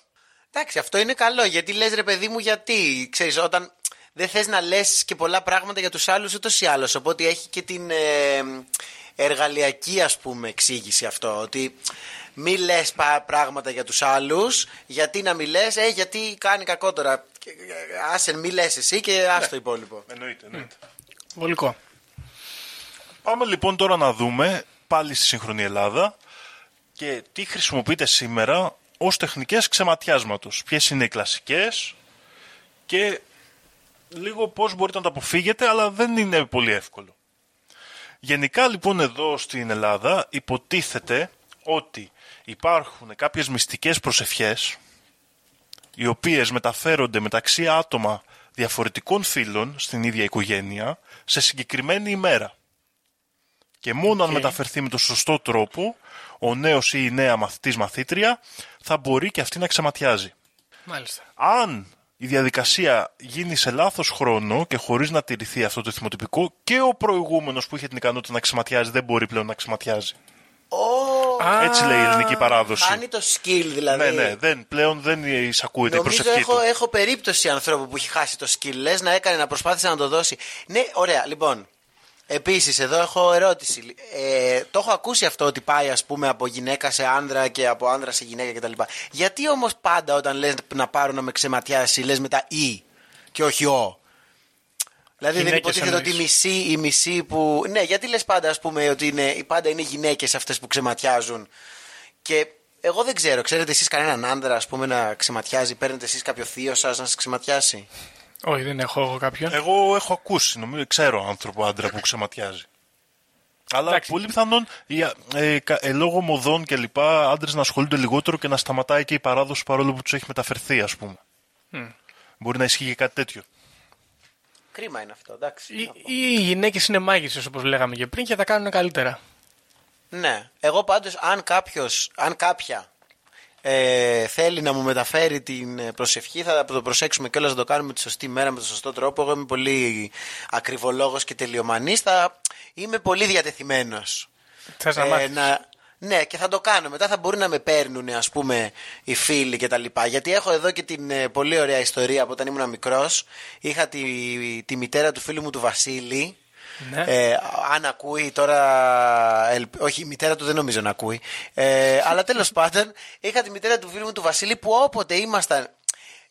Εντάξει, αυτό είναι καλό. Γιατί λες, ρε παιδί μου, γιατί; Ξέρεις, όταν δεν θες να λες και πολλά πράγματα για τους άλλους ούτως ή άλλως. Οπότε έχει και την ε, εργαλειακή, ας πούμε, εξήγηση αυτό. Ότι μη λες πράγματα για τους άλλους. Γιατί να μη λες, ε, γιατί κάνει κακό τώρα. Και, ε, Άσε, μη λες εσύ και άστο το υπόλοιπο. Εννοείται, εννοείται. Βολικό. Πάμε λοιπόν τώρα να δούμε πάλι στη σύγχρονη Ελλάδα και τι χρησιμοποιείται σήμερα ως τεχνικές ξεματιάσματος. Ποιες είναι οι κλασικές και λίγο πώς μπορείτε να το αποφύγετε, αλλά δεν είναι πολύ εύκολο. Γενικά λοιπόν εδώ στην Ελλάδα υποτίθεται ότι υπάρχουν κάποιες μυστικές προσευχές οι οποίες μεταφέρονται μεταξύ άτομα διαφορετικών φύλων στην ίδια οικογένεια σε συγκεκριμένη ημέρα. Και μόνο αν μεταφερθεί με τον σωστό τρόπο, ο νέος ή η νέα μαθητής μαθήτρια θα μπορεί και αυτή να ξεματιάζει. Μάλιστα. Αν η διαδικασία γίνει σε λάθος χρόνο και χωρίς να τηρηθεί αυτό το θυμοτυπικό και ο προηγούμενος που είχε την ικανότητα να ξεματιάζει δεν μπορεί πλέον να ξεματιάζει. Έτσι λέει η ελληνική παράδοση. Κάνει το skill δηλαδή. Ναι, ναι, δεν, πλέον δεν εισακούεται η Νομίζω προσευχή έχω, του. έχω περίπτωση ανθρώπου που έχει χάσει το skill. Λες να έκανε, να προσπάθησε να το δώσει. Ναι, ωραία. Λοιπόν, επίσης εδώ έχω ερώτηση. Ε, το έχω ακούσει αυτό ότι πάει ας πούμε από γυναίκα σε άνδρα και από άνδρα σε γυναίκα κτλ. Γιατί όμως πάντα όταν λες να πάρω να με ξεματιάσει, λες μετά ή και όχι ο. Δηλαδή δεν Γυναίκες υποτίθεται ότι η εννοείς. μισή, η μισή που. Ναι, γιατί λες πάντα ας πούμε ότι είναι, πάντα είναι γυναίκες αυτές που ξεματιάζουν. Και εγώ δεν ξέρω, ξέρετε εσείς κανέναν άντρα ας πούμε να ξεματιάζει, παίρνετε εσείς κάποιο θείο σας να σας ξεματιάσει; Όχι, δεν έχω εγώ κάποιον. Εγώ έχω ακούσει, νομίζω, ξέρω άνθρωπο άντρα που ξεματιάζει. Αλλά Εντάξει. πολύ πιθανόν οι, ε, κα- ε, λόγω μοδών και λοιπά άντρες να ασχολούνται λιγότερο και να σταματάει και η παράδοση παρόλο που τους έχει μεταφερθεί, ας πούμε. Μπορεί να ισχύει και κάτι τέτοιο. Κρίμα είναι αυτό, εντάξει. Ή, ή οι γυναίκες είναι μάγισσες όπως λέγαμε και πριν και τα κάνουν καλύτερα. Ναι. Εγώ πάντως αν κάποιος, αν κάποια ε, θέλει να μου μεταφέρει την ε, προσευχή θα το προσέξουμε και όλα να το κάνουμε τη σωστή μέρα με τον σωστό τρόπο. Εγώ είμαι πολύ ακριβολόγος και τελειομανής. Θα είμαι πολύ διατεθειμένος. Θες να Ε, μάθεις; να- ναι, και θα το κάνω. Μετά θα μπορεί να με παίρνουν, ας πούμε, οι φίλοι και τα λοιπά. Γιατί έχω εδώ και την ε, πολύ ωραία ιστορία από όταν ήμουν μικρός. Είχα τη, τη μητέρα του φίλου μου του Βασίλη. Ναι. Ε, αν ακούει τώρα. ελπ- Όχι, η μητέρα του δεν νομίζω να ακούει. Ε, αλλά τέλος πάντων, είχα τη μητέρα του φίλου μου του Βασίλη που όποτε ήμασταν.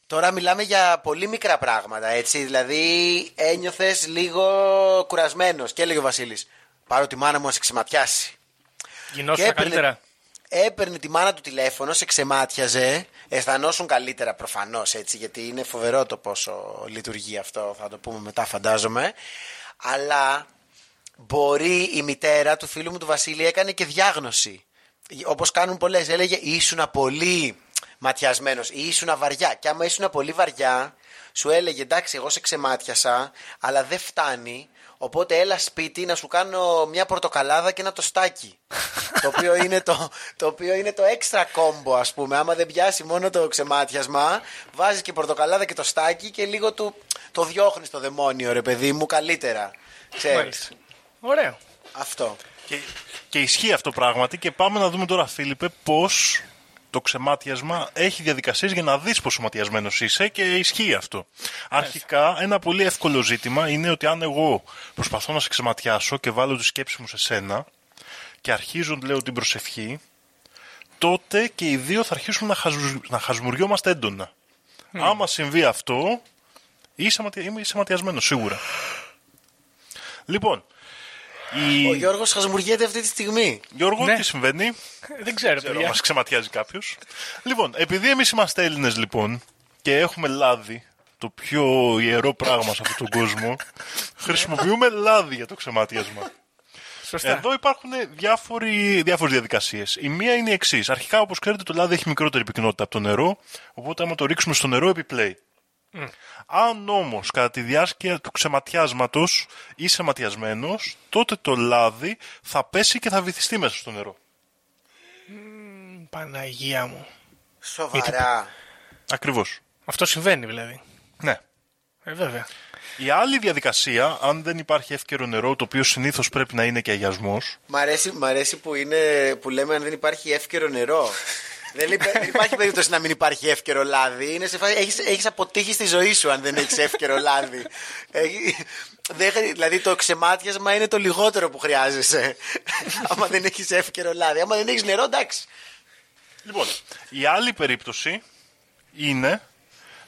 Τώρα μιλάμε για πολύ μικρά πράγματα, έτσι. Δηλαδή ένιωθες λίγο κουρασμένος. Και έλεγε ο Βασίλης: Πάρω τη μάνα μου να σε ξεματιάσει. Γινόσουν καλύτερα. έπαιρνε τη μάνα του τηλέφωνο, σε ξεμάτιαζε. Αισθανόσουν καλύτερα προφανώς έτσι, γιατί είναι φοβερό το πόσο λειτουργεί αυτό, θα το πούμε μετά, φαντάζομαι. Αλλά μπορεί η μητέρα του φίλου μου του Βασίλη έκανε και διάγνωση. Όπως κάνουν πολλές. Έλεγε ήσουν πολύ ματιασμένος ή ήσουν βαριά. Και άμα ήσουν πολύ βαριά, σου έλεγε εντάξει, εγώ σε ξεμάτιασα, αλλά δεν φτάνει. Οπότε έλα σπίτι να σου κάνω μια πορτοκαλάδα και ένα τοστάκι. το, οποίο είναι το, το οποίο είναι το έξτρα κόμπο, ας πούμε. Άμα δεν πιάσει μόνο το ξεμάτιασμα, βάζεις και πορτοκαλάδα και τοστάκι και λίγο του, το διώχνεις το δαιμόνιο, ρε παιδί μου, καλύτερα. Ξέρεις. Μάλιστα. Ωραίο. Αυτό. Και, και ισχύει αυτό πράγματι και πάμε να δούμε τώρα Φίλιππε πώς το ξεμάτιασμα έχει διαδικασίες για να δεις πόσο ματιασμένος είσαι και ισχύει αυτό. Αρχικά ένα πολύ εύκολο ζήτημα είναι ότι αν εγώ προσπαθώ να σε ξεματιάσω και βάλω τη σκέψη μου σε σένα και αρχίζω λέω την προσευχή τότε και οι δύο θα αρχίσουν να, χαζου, να χασμουριόμαστε έντονα. Άμα συμβεί αυτό είσαι, ματια, είμαι- είσαι ματιασμένος σίγουρα. Λοιπόν, η... Ο Γιώργος χασμουριέται αυτή τη στιγμή. Γιώργο, Ναι. τι συμβαίνει; Ε, Δεν ξέρω, Ξέρω, παιδιά. μας ξεματιάζει κάποιος. λοιπόν, επειδή εμείς είμαστε Έλληνες, λοιπόν, και έχουμε λάδι, το πιο ιερό πράγμα σε αυτόν τον κόσμο, χρησιμοποιούμε λάδι για το ξεμάτιασμα. Σωστά. Εδώ υπάρχουν διάφορες διαδικασίες. Η μία είναι η εξής. Αρχικά, όπως ξέρετε, το λάδι έχει μικρότερη πυκνότητα από το νερό, οπότε άμα το ρίξουμε στο νερό, επιπλέει. Αν όμως κατά τη διάρκεια του ξεματιάσματος είσαι ματιασμένος, τότε το λάδι θα πέσει και θα βυθιστεί μέσα στο νερό. Παναγία μου. Σοβαρά. Ακριβώς. Αυτό συμβαίνει δηλαδή. Ναι. Ε, βέβαια. Η άλλη διαδικασία, αν δεν υπάρχει εύκαιρο νερό, το οποίο συνήθως πρέπει να είναι και αγιασμός. Μ' αρέσει, μ' αρέσει που, είναι, που λέμε αν δεν υπάρχει εύκαιρο νερό. Δεν, λείπε- δεν υπάρχει περίπτωση να μην υπάρχει εύκαιρο λάδι. Είναι σε φάση, έχεις, έχεις αποτύχει στη ζωή σου αν δεν έχεις εύκαιρο λάδι. Έχει- δεν, χρει- δηλαδή το ξεμάτιασμα είναι το λιγότερο που χρειάζεσαι. άμα δεν έχεις εύκαιρο λάδι. Άμα δεν έχεις νερό, εντάξει. Λοιπόν, η άλλη περίπτωση είναι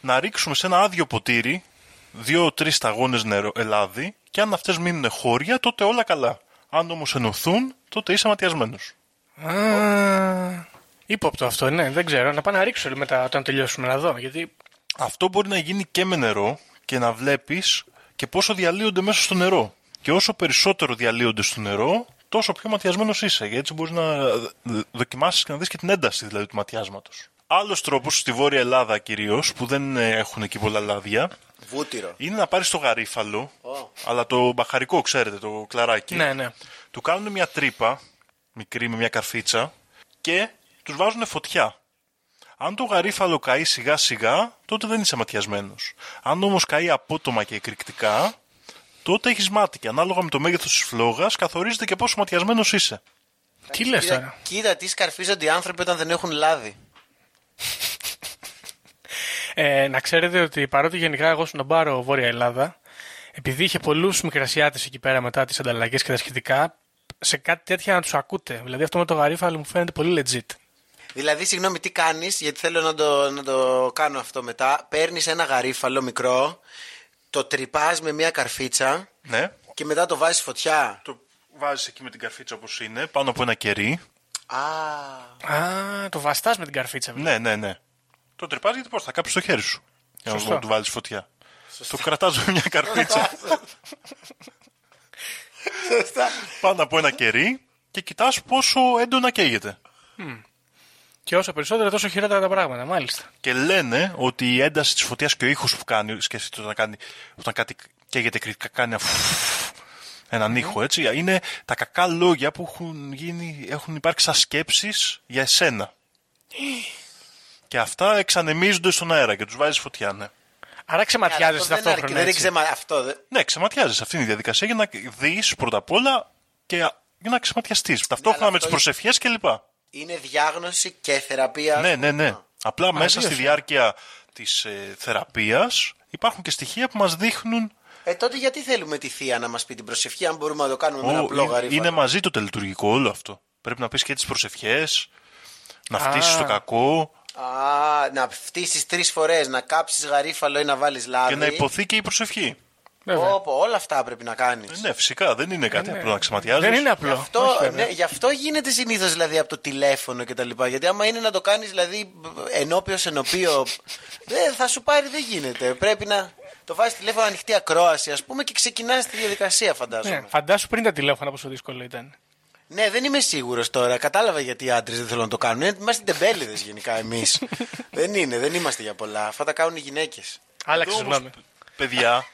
να ρίξουμε σε ένα άδειο ποτήρι δύο-τρεις σταγόνες νερό, ελάδι και αν αυτές μείνουν χώρια, τότε όλα καλά. Αν όμως ενωθούν, τότε είσαι ματιασμένος. Α, ύποπτο αυτό, ναι, δεν ξέρω. Να πάω να ρίξω μετά όταν τελειώσουμε να δω. Γιατί Αυτό μπορεί να γίνει και με νερό και να βλέπεις και πόσο διαλύονται μέσα στο νερό. Και όσο περισσότερο διαλύονται στο νερό, τόσο πιο ματιασμένος είσαι. Γιατί έτσι μπορείς να δοκιμάσεις και να δεις και την ένταση δηλαδή, του ματιάσματος. Άλλος τρόπος στη Βόρεια Ελλάδα κυρίως, που δεν ε, έχουν εκεί πολλά λάδια, Βούτυρο. είναι να πάρεις το γαρίφαλο, Ω. αλλά το μπαχαρικό, ξέρετε, το κλαράκι. Ναι, ναι. Του κάνουν μια τρύπα, μικρή με μια καρφίτσα, και τους βάζουν φωτιά. Αν το γαρίφαλο καεί σιγά σιγά, τότε δεν είσαι ματιασμένος. Αν όμως καεί απότομα και εκρηκτικά, τότε έχεις μάτι και ανάλογα με το μέγεθος της φλόγας καθορίζεται και πόσο ματιασμένος είσαι. Τι λες Κοίτα, τώρα. κοίτα τι σκαρφίζονται οι άνθρωποι όταν δεν έχουν λάδι. Ε, να ξέρετε ότι παρότι γενικά εγώ στον Μπάρο Βόρεια Ελλάδα, επειδή είχε πολλούς μικρασιάτες εκεί πέρα μετά τις ανταλλαγές και τα σχετικά, σε κάτι τέτοια να τους ακούτε. Δηλαδή αυτό με το γαρίφαλο μου φαίνεται πολύ legit. Δηλαδή, συγγνώμη, τι κάνεις, γιατί θέλω να το, να το κάνω αυτό μετά. Παίρνεις ένα γαρίφαλο μικρό, το τρυπάς με μια καρφίτσα Ναι. και μετά το βάζεις φωτιά. Το βάζεις εκεί με την καρφίτσα όπως είναι, πάνω από ένα κερί. Α, Α, το βαστάς με την καρφίτσα. βέβαια. Ναι, ναι, ναι. Το τρυπάζει γιατί πώς θα κάψεις το χέρι σου. Για να Σωστό. του βάλει φωτιά. Το κρατάς με μια καρφίτσα σωστά. πάνω από ένα κερί και κοιτάς πόσο έντονα καίγεται. Και όσο περισσότερο, τόσο χειρότερα τα πράγματα, μάλιστα. Και λένε ότι η ένταση της φωτιάς και ο ήχος που κάνει, σκέφτεται όταν, κάνει, όταν κάτι καίγεται κριτικά, κάνει ένα φουφ, έναν ήχο, έτσι. Είναι τα κακά λόγια που έχουν, γίνει, έχουν υπάρξει σαν σκέψεις για εσένα. και αυτά εξανεμίζονται στον αέρα και τους βάζεις φωτιά, ναι. Άρα ξεματιάζεσαι Αυτό δεν αρκεί, ταυτόχρονα. δεν έτσι. ξεμα... Αυτό δεν... Ναι, ξεματιάζει. Αυτή είναι η διαδικασία για να δεις πρώτα απ' όλα και για να ξεματιαστείς. Ταυτόχρονα αλλά με τις αυτό προσευχές κλπ. Είναι διάγνωση και θεραπεία. Ναι, ναι, ναι. Απλά μέσα στη δύο διάρκεια της ε, θεραπείας υπάρχουν και στοιχεία που μας δείχνουν. Ε, τότε γιατί θέλουμε τη θεία να μας πει την προσευχή, αν μπορούμε να το κάνουμε με ένα Ω, απλό είναι, γαρίφαλο. είναι μαζί το τελετουργικό όλο αυτό. Πρέπει να πεις και τις προσευχές, να φτύσεις Α. το κακό Α, να φτύσεις τρεις φορές, να κάψεις γαρίφαλο ή να βάλεις λάδι. και να υποθεί και η προσευχή. Βέβαια. Πω, πω, όλα αυτά πρέπει να κάνεις. Ε, Ναι, φυσικά δεν είναι κάτι απλό να ξεματιάζεις. Δεν είναι απλό. Αυτό, Όχι, βέβαια. ναι, γι' αυτό γίνεται συνήθως δηλαδή από το τηλέφωνο και τα λοιπά. Γιατί άμα είναι να το κάνεις δηλαδή ενώπιος ενωπίο, δεν θα σου πάρει, δεν γίνεται. Πρέπει να το βάζεις τηλέφωνο ανοιχτή ακρόαση, ας πούμε, και ξεκινάς τη διαδικασία, φαντάζομαι. Ναι, φαντάσου πριν τα τηλέφωνα πόσο δύσκολο ήταν. Ναι, δεν είμαι σίγουρος τώρα. Κατάλαβα γιατί οι άντρες δεν θέλουν να το κάνουν. Ε, Είμαστε τεμπέληδες γενικά εμείς. δεν είναι, δεν είμαστε για πολλά. Αυτά τα κάνουν οι γυναίκες. Άλλαξε Εδώ όμως, συγγνώμη. παιδιά,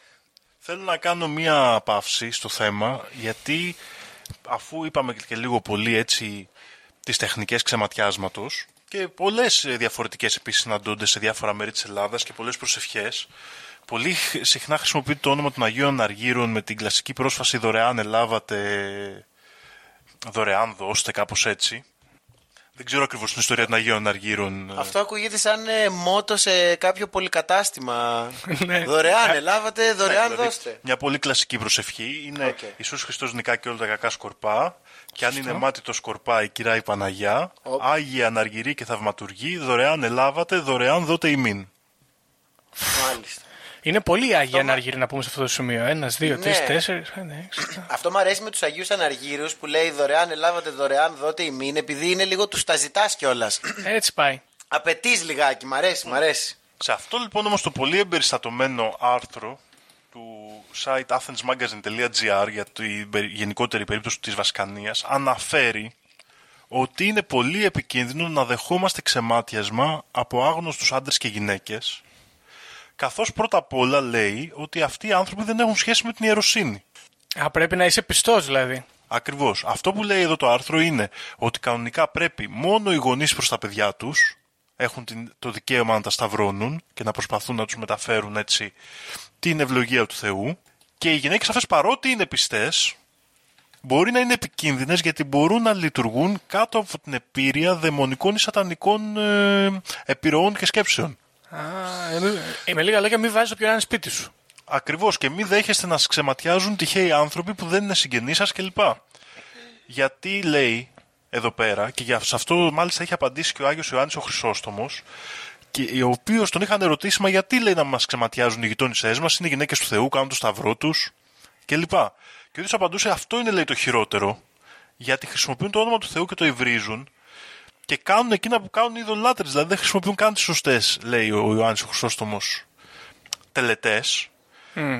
θέλω να κάνω μία παύση στο θέμα, γιατί αφού είπαμε και λίγο πολύ έτσι τις τεχνικές ξεματιάσματος και πολλές ε, διαφορετικές επίσης συναντούνται σε διάφορα μέρη της Ελλάδας και πολλές προσευχές, πολύ χ- συχνά χρησιμοποιείται το όνομα των Αγίων Αναργύρων με την κλασική πρόσφαση δωρεάν ελάβατε, δωρεάν δώστε, κάπως έτσι. Δεν ξέρω ακριβώς την ιστορία των Αγίων Αναργύρων. ε, Αυτό ακούγεται σαν ε, μότο σε κάποιο πολυκατάστημα. Ναι. δωρεάν, ελάβατε, δωρεάν Δηλαδή, δώστε. Μια πολύ κλασική προσευχή είναι Οκ. Ιησούς Χριστός νικά και όλα τα κακά σκορπά και αν είναι μάτι το σκορπά η κυρά η Παναγιά Οπ. Άγιοι Αναργυροί και Θαυματουργοί δωρεάν ελάβατε, δωρεάν δότε ημίν. Μάλιστα. Είναι πολύ Άγιοι Ανάργυροι να πούμε σε αυτό το σημείο. Ένας, δύο, τρεις, Ναι. τέσσερις, πέντε, έξι. επτά. Αυτό μου αρέσει με τους Αγίους Αναργύρους που λέει δωρεάν, ελάβατε δωρεάν, δότε ημίν, επειδή είναι λίγο τους τα ζητάς κιόλας. Έτσι πάει. Απαιτείς λιγάκι, μ' αρέσει, μ' αρέσει. Σε αυτό λοιπόν όμως το πολύ εμπεριστατωμένο άρθρο του site athensmagazine.gr για τη περι- γενικότερη περίπτωση της Βασκανίας αναφέρει ότι είναι πολύ επικίνδυνο να δεχόμαστε ξεμάτιασμα από άγνωστους άντρες και γυναίκες καθώς πρώτα απ' όλα λέει ότι αυτοί οι άνθρωποι δεν έχουν σχέση με την ιεροσύνη. Α, πρέπει να είσαι πιστός δηλαδή. Ακριβώς. Αυτό που λέει εδώ το άρθρο είναι ότι κανονικά πρέπει μόνο οι γονείς προς τα παιδιά τους έχουν την, το δικαίωμα να τα σταυρώνουν και να προσπαθούν να τους μεταφέρουν έτσι την ευλογία του Θεού και οι γυναίκες αυτές παρότι είναι πιστές μπορεί να είναι επικίνδυνες γιατί μπορούν να λειτουργούν κάτω από την επίρρεια δαιμονικών ή σατανικών ε, επιρροών και σκέψεων. Α, ε, μη- ε, με λίγα λόγια, μην βάζεις όποιον είναι σπίτι σου. Ακριβώς και μην δέχεστε να σα ξεματιάζουν τυχαίοι άνθρωποι που δεν είναι συγγενείς σας κλπ. Γιατί λέει εδώ πέρα, και για σε αυτό μάλιστα έχει απαντήσει και ο Άγιος Ιωάννης ο Χρυσόστομος, και ο οποίο τον είχαν ερωτήσει, μα γιατί λέει να μας ξεματιάζουν οι γειτόνισές μας, είναι γυναίκες του Θεού, κάνουν το σταυρό τους κλπ. Και ο ίδιος απαντούσε, αυτό είναι λέει το χειρότερο, γιατί χρησιμοποιούν το όνομα του Θεού και το υβρίζουν και κάνουν εκείνα που κάνουν οι ειδωλάτρες. Δηλαδή δεν χρησιμοποιούν καν τις σωστές, λέει ο Ιωάννης ο Χρυσόστομος, τελετές.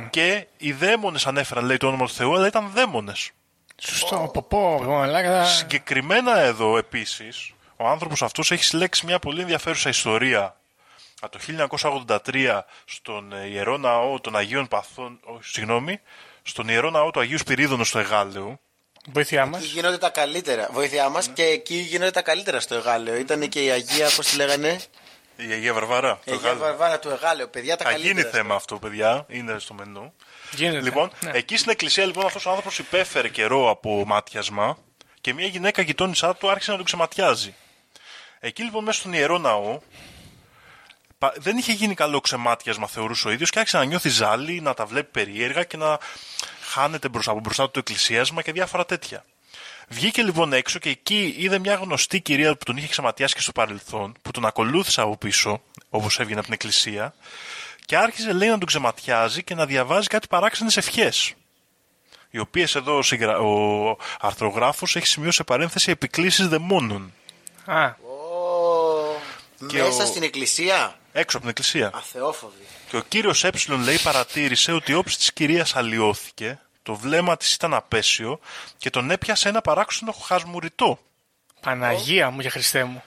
Και οι δαίμονες ανέφεραν, λέει, το όνομα του Θεού, αλλά ήταν δαίμονες. Σωστό. Πω, πω, πω, μαλάκα. Συγκεκριμένα εδώ επίσης, ο άνθρωπος αυτός έχει συλλέξει μια πολύ ενδιαφέρουσα ιστορία από το 1983 στον ε, Ιερό Ναό των Αγίων Παθών, όχι, συγγνώμη, στον Ιερό Ναό του Αγίου Σπυρίδωνος στο Εγάλεο. Βοήθειά μας. Εκεί γίνονται τα καλύτερα. Βοήθειά μας και εκεί γίνονται τα καλύτερα στο Εγάλεο. Ήταν και η Αγία, πώς τη λέγανε; Η Αγία Βαρβαρά. Η το Αγία Εγάλεο. Βαρβάρα του Εγάλεο. Παιδιά τα Θα καλύτερα. γίνει θέμα αυτό, παιδιά. Είναι στο μενού. Γίνεται. Λοιπόν, Ναι. εκεί στην εκκλησία λοιπόν αυτός ο άνθρωπος υπέφερε καιρό από μάτιασμα και μια γυναίκα γειτόνισά του άρχισε να τον ξεματιάζει. Εκεί λοιπόν μέσα στον ιερό ναό πα- δεν είχε γίνει καλό ξεμάτιασμα, θεωρούσε ο ίδιος και άρχισε να νιώθει ζάλι, να τα βλέπει περίεργα και να χάνεται μπροστά, από μπροστά του το εκκλησίασμα και διάφορα τέτοια. Βγήκε λοιπόν έξω και εκεί είδε μια γνωστή κυρία που τον είχε ξεματιάσει και στο παρελθόν, που τον ακολούθησε από πίσω, όπως έβγαινε από την εκκλησία, και άρχισε λέει να τον ξεματιάζει και να διαβάζει κάτι παράξενες ευχές. Οι οποίες εδώ ο, συγγρα... ο αρθρογράφος έχει σημειώσει σε παρένθεση επικλήσεις δαιμόνων. Α, Ω, Και Μέσα ο- στην εκκλησία; Έξω από την εκκλησία. Αθεόφοβη. Και ο κύριος Ε λέει παρατήρησε ότι η όψη της κυρίας αλλοιώθηκε, το βλέμμα της ήταν απέσιο και τον έπιασε ένα παράξενο χασμουριτό. Παναγία μου για Χριστέ μου.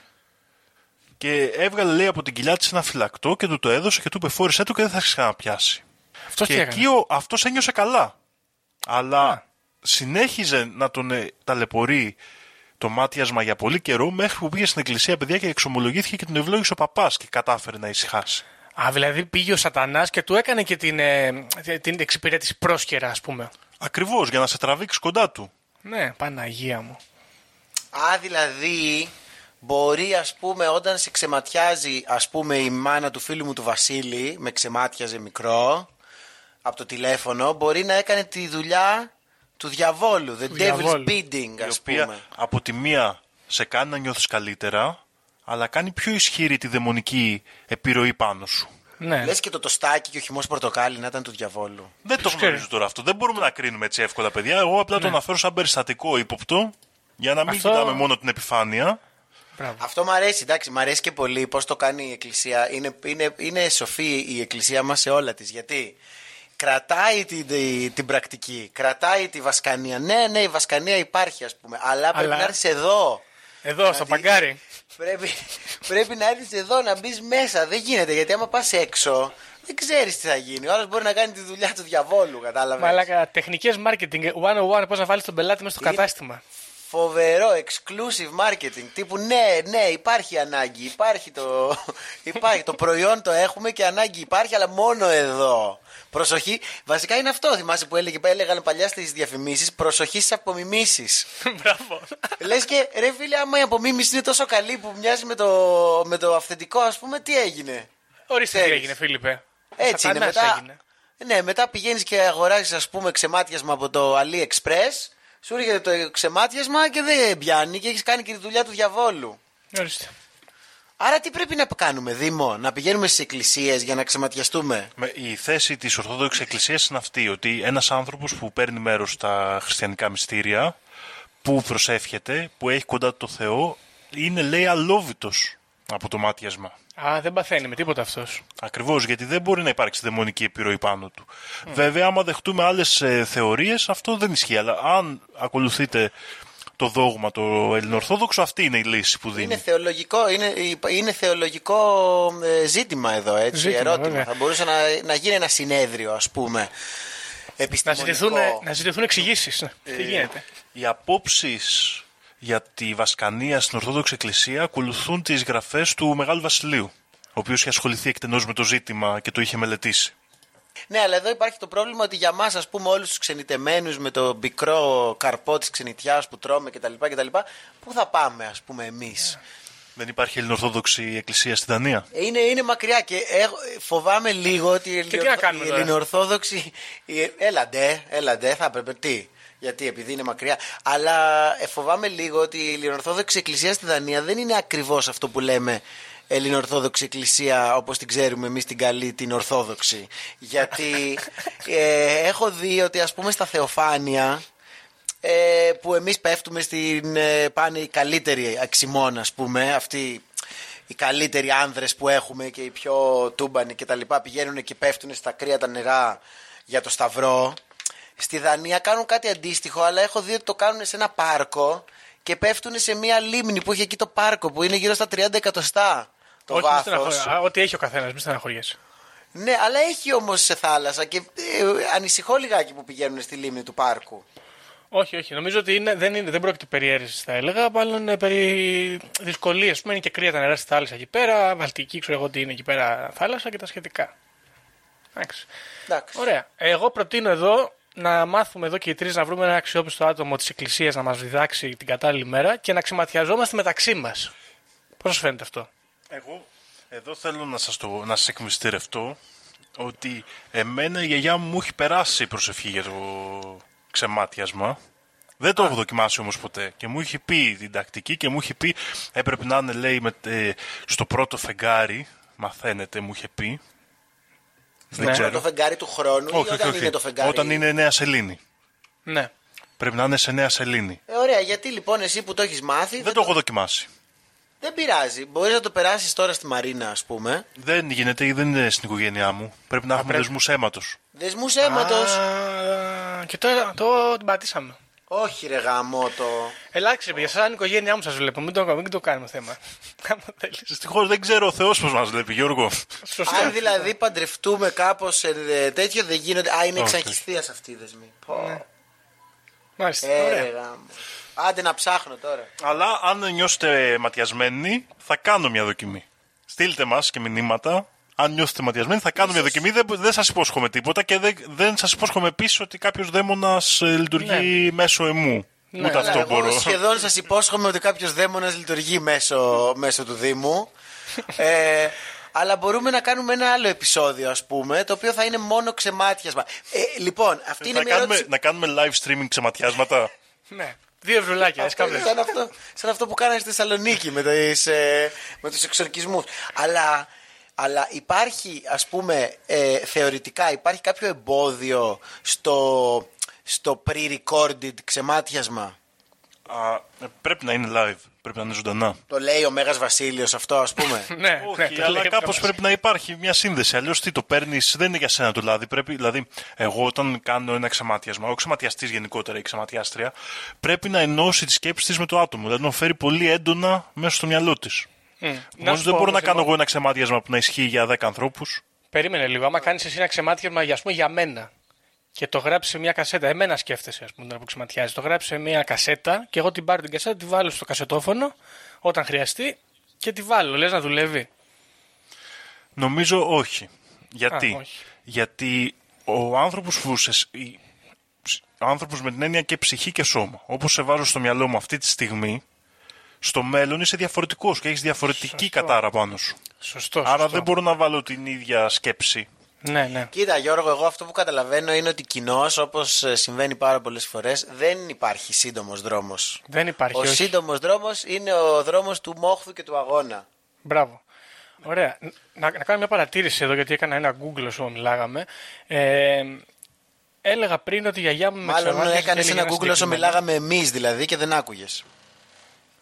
Και έβγαλε λέει από την κοιλιά της ένα φυλακτό και του το έδωσε και του είπε φόρησέ του και δεν θα σε ξαναπιάσει. Αυτός και τι εκεί έκανε. ο, αυτός ένιωσε καλά. Αλλά συνέχιζε να τον ε, ταλαιπωρεί το μάτιασμα για πολύ καιρό μέχρι που πήγε στην εκκλησία παιδιά και εξομολογήθηκε και τον ευλόγησε ο παπάς και κατάφερε να ησυχάσει. Α, δηλαδή πήγε ο Σατανάς και του έκανε και την, ε, την εξυπηρέτηση πρόσχερα, ας πούμε. Ακριβώς για να σε τραβήξει κοντά του. Ναι, Παναγία μου. Α, δηλαδή μπορεί ας πούμε όταν σε ξεματιάζει ας πούμε η μάνα του φίλου μου του Βασίλη με ξεμάτιαζε μικρό από το τηλέφωνο μπορεί να έκανε τη δουλειά του διαβόλου, the devil's διαβόλου. bidding Η ας οποία πούμε. από τη μία σε κάνει να νιώθεις καλύτερα αλλά κάνει πιο ισχυρή τη δαιμονική επιρροή πάνω σου. Ναι. Λες και το τοστάκι και ο χυμός πορτοκάλι να ήταν του διαβόλου. Δεν το ξέρει. γνωρίζω τώρα αυτό. Δεν μπορούμε να κρίνουμε έτσι εύκολα, παιδιά. Εγώ απλά το αναφέρω σαν περιστατικό ύποπτο για να μην Αυτό- κοιτάμε μόνο την επιφάνεια. Μπράβο. Αυτό μου αρέσει, εντάξει, μου αρέσει και πολύ πώς το κάνει η Εκκλησία. Είναι, είναι, είναι σοφή η Εκκλησία μας σε όλα της. Γιατί κρατάει την, την, την πρακτική, κρατάει τη βασκανία. Ναι, ναι, η βασκανία υπάρχει, ας πούμε. Αλλά, πρέπει Αλλά- να έρθεις εδώ. Εδώ, στο παγκάρι. Πρέπει, πρέπει να έρθεις εδώ να μπεις μέσα. Δεν γίνεται γιατί άμα πας έξω, δεν ξέρεις τι θα γίνει. Ο άλλος μπορεί να κάνει τη δουλειά του διαβόλου, κατάλαβες. Μαλάκα, τεχνικές marketing 101, πώς να βάλεις τον πελάτη μέσα στο Είναι- κατάστημα. Φοβερό exclusive marketing. Τύπου ναι, ναι, υπάρχει ανάγκη. Υπάρχει το, υπάρχει, το προϊόν το έχουμε και ανάγκη υπάρχει, αλλά μόνο εδώ. Προσοχή. Βασικά είναι αυτό. Θυμάσαι που έλεγε, έλεγαν παλιά στις διαφημίσεις. Προσοχή στις απομιμήσεις. Μπράβο. Λες και ρε φίλε, άμα η απομίμηση είναι τόσο καλή που μοιάζει με το, με το αυθεντικό, ας πούμε, τι έγινε; Ορίστε τι Ξέρεις. έγινε, Φίλιππε. Έτσι είναι. Σατανάς Μετά, έγινε. ναι, μετά πηγαίνεις και αγοράζεις, ας πούμε, ξεμάτιασμα από το AliExpress. Σου έρχεται το ξεμάτιασμα και δεν πιάνει και έχεις κάνει και τη δουλειά του διαβόλου. Ορίστε. Άρα τι πρέπει να κάνουμε, Δήμο, να πηγαίνουμε στις εκκλησίες για να ξεματιαστούμε; Με- Η θέση της Ορθόδοξης Εκκλησίας είναι αυτή, ότι ένας άνθρωπος που παίρνει μέρος στα χριστιανικά μυστήρια, που προσεύχεται, που έχει κοντά το Θεό, είναι λέει αλόβητος από το μάτιασμα. Α, δεν παθαίνει με τίποτα αυτός. Ακριβώς, γιατί δεν μπορεί να υπάρξει δαιμονική επιρροή πάνω του. Βέβαια, άμα δεχτούμε άλλες ε, θεωρίες, αυτό δεν ισχύει. Αλλά αν ακολουθείτε το δόγμα το ελληνοορθόδοξο, αυτή είναι η λύση που δίνει. Είναι θεολογικό, είναι, είναι θεολογικό ε, ζήτημα εδώ, έτσι, Ζήτημα, ερώτημα. βέβαια. Θα μπορούσε να, να γίνει ένα συνέδριο, ας πούμε, Να επιστημονικό. ζητηθούν, να ζητηθούν εξηγήσεις. Ε, Τι γίνεται. Οι απόψεις για τη Βασκανία στην Ορθόδοξη Εκκλησία ακολουθούν τις γραφές του Μεγάλου Βασιλείου, ο οποίος είχε ασχοληθεί εκτενώς με το ζήτημα και το είχε μελετήσει. Ναι, αλλά εδώ υπάρχει το πρόβλημα ότι για μας, ας πούμε, όλους τους ξενιτεμένους με το πικρό καρπό της ξενιτιάς που τρώμε κτλ. κτλ πού θα πάμε, ας πούμε, εμείς; Δεν υπάρχει Ελληνοορθόδοξη Εκκλησία στη Δανία; Είναι, είναι μακριά και έχω- φοβάμαι λίγο ότι η, τι να κάνουμε η τώρα; Ελληνοορθόδοξη. η- Έλαντε, έλαντε, θα έπρεπε. Τι, γιατί επειδή είναι μακριά. Αλλά ε, φοβάμαι λίγο ότι η Ελληνοορθόδοξη Εκκλησία στη Δανία δεν είναι ακριβώς αυτό που λέμε Ελληνοορθόδοξη Εκκλησία όπως την ξέρουμε εμείς την καλή την Ορθόδοξη. Γιατί ε, έχω δει ότι ας πούμε στα Θεοφάνεια ε, που εμείς πέφτουμε στην ε, πάνε οι καλύτεροι αξιμών ας πούμε αυτοί οι καλύτεροι άνδρες που έχουμε και οι πιο τούμπανοι και τα λοιπά πηγαίνουν και πέφτουν στα κρύα τα νερά για το σταυρό στη Δανία κάνουν κάτι αντίστοιχο αλλά έχω δει ότι το κάνουν σε ένα πάρκο και πέφτουν σε μια λίμνη που έχει εκεί το πάρκο που είναι γύρω στα 30 εκατοστά το Όχι, μη βάθος στεναχωριέσαι. Α, Ό,τι έχει ο καθένας, μην στεναχωριέσαι. ναι αλλά έχει όμως σε θάλασσα και ε, ανησυχώ λιγάκι που πηγαίνουν στη λίμνη του πάρκου Όχι, όχι. Νομίζω ότι είναι, δεν, είναι, δεν πρόκειται περί αίρεσης, θα έλεγα, μάλλον ε, περί δυσκολίες. Α πούμε, είναι και κρύα τα νερά στη θάλασσα εκεί πέρα. Βαλτική, ξέρω εγώ ότι είναι εκεί πέρα θάλασσα και τα σχετικά. Εντάξει. Εντάξει. Ωραία. Εγώ προτείνω εδώ να μάθουμε εδώ και οι τρεις να βρούμε ένα αξιόπιστο άτομο της Εκκλησίας να μας διδάξει την κατάλληλη μέρα και να ξεματιαζόμαστε μεταξύ μας. Πώς σας φαίνεται αυτό; Εγώ εδώ θέλω να σας, το, να σας εκμυστηρευτώ ότι εμένα η γιαγιά μου μου έχει περάσει η προσευχή για το ξεμάτιασμα. Δεν το έχω δοκιμάσει όμως ποτέ. Και μου είχε πει την τακτική και μου είχε πει έπρεπε να είναι λέει με, ε, στο πρώτο φεγγάρι. Μαθαίνετε μου είχε πει. Δεν Ναι. ξέρω. το φεγγάρι του χρόνου ή όχι, όταν όχι, όχι. είναι το φεγγάρι; Όταν είναι νέα σελήνη. Ναι. Πρέπει να είναι σε νέα σελήνη. Ε, ωραία, γιατί λοιπόν εσύ που το έχεις μάθει. Δεν το έχω δοκιμάσει. δεν πειράζει. Μπορείς να το περάσεις τώρα στη Μαρίνα, ας πούμε. Δεν γίνεται, δεν είναι στην οικογένειά μου. Πρέπει να έχουμε πρέπει. δεσμούς αίματος. Δεσμούς αίματος. Α, και τώρα το την πατήσαμε. Όχι, ρε γαμό το. Ελάξτε, παιδιά, σαν οικογένειά μου σας βλέπω. Μην το, μην το κάνουμε θέμα. Άμα θέλεις. Δυστυχώς δεν ξέρω ο Θεός πώς μας βλέπει, Γιώργο. Σωστό. Αν δηλαδή παντρευτούμε κάπως τέτοιο δεν γίνονται. Α, είναι Όχι. εξαχιστία αυτή η δεσμή. Πω. Μάλιστα. Ε, Ωραία. ρε γάμο. Άντε να ψάχνω τώρα. Αλλά αν νιώσετε ματιασμένοι, θα κάνω μια δοκιμή. Στείλτε μας και μηνύματα. Αν νιώθετε ματιασμένοι, θα κάνω μια δοκιμή. Δεν, δεν σας υπόσχομαι τίποτα και δεν, δεν σας υπόσχομαι επίση ότι κάποιος δαίμονας λειτουργεί μέσω εμού. Ναι. Ούτε αυτό Αλλά εγώ μπορώ. σχεδόν σας υπόσχομαι ότι κάποιος δαίμονας λειτουργεί μέσω, μέσω του Δήμου. ε, αλλά μπορούμε να κάνουμε ένα άλλο επεισόδιο, ας πούμε, το οποίο θα είναι μόνο ξεμάτιασμα. Ε, λοιπόν, αυτή είναι Να μια κάνουμε, ερώτηση. να κάνουμε live streaming ξεματιάσματα. Ναι. Δύο ευρουλάκια, έτσι Αυτό είναι κάπως. σαν, αυτό, σαν αυτό που κάνανε στη Θεσσαλονίκη με, τις, ε, με τους εξορκισμούς. Αλλά, αλλά υπάρχει, ας πούμε, ε, θεωρητικά υπάρχει κάποιο εμπόδιο στο, στο pre-recorded ξεμάτιασμα; Α, ε, πρέπει να είναι live. Πρέπει να είναι ζωντανά. Το λέει ο Μέγας Βασίλειος αυτό, ας πούμε; ναι, Όχι, ναι, το αλλά λέει κάπως αυτό. πρέπει να υπάρχει μια σύνδεση. Αλλιώς τι το παίρνεις, δεν είναι για σένα το λάδι. Πρέπει, δηλαδή, εγώ όταν κάνω ένα ξεματιασμα, ο ξεματιαστή γενικότερα, η ξεματιάστρια, πρέπει να ενώσει τη σκέψη της με το άτομο. Δηλαδή να τον φέρει πολύ έντονα μέσα στο μυαλό της. Να Όμω σου δεν πω μπορώ να όμως κάνω εγώ- εγώ ένα ξεμάτιασμα που να ισχύει για 10 ανθρώπους. Περίμενε λίγο. Άμα κάνεις εσύ ένα ξεμάτιασμα για, ας πούμε, για μένα και το γράψεις σε μια κασέτα, εμένα σκέφτεσαι, ας πούμε, τώρα που ξεματιάζει. Το γράψεις σε μια κασέτα και εγώ την πάρω την κασέτα, τη βάλω στο κασετόφωνο όταν χρειαστεί και τη βάλω. Λες να δουλεύει. Νομίζω όχι. Γιατί, Α, όχι. Γιατί ο άνθρωπος που σε. η- Ο άνθρωπος με την έννοια και ψυχή και σώμα. Όπως σε βάζω στο μυαλό μου αυτή τη στιγμή, στο μέλλον είσαι διαφορετικός και έχεις διαφορετική Σωστό. κατάρα πάνω σου. Σωστό. Άρα σωστό. δεν μπορώ να βάλω την ίδια σκέψη. Ναι, ναι. Κοίτα, Γιώργο, εγώ αυτό που καταλαβαίνω είναι ότι κοινώ, όπως συμβαίνει πάρα πολλές φορές, δεν υπάρχει σύντομος δρόμος. Δεν υπάρχει. Ο όχι. σύντομος δρόμος είναι ο δρόμος του μόχθου και του αγώνα. Μπράβο. Ωραία. Να, να κάνω μια παρατήρηση εδώ, γιατί έκανα ένα Google όσο μιλάγαμε. Ε, έλεγα πριν ότι η γιαγιά μου με Μάλλον ξεμάτιασε έκανες και έλεγε ένα Google όσο συγκεκριμένο. μιλάγαμε εμείς δηλαδή και δεν άκουγες.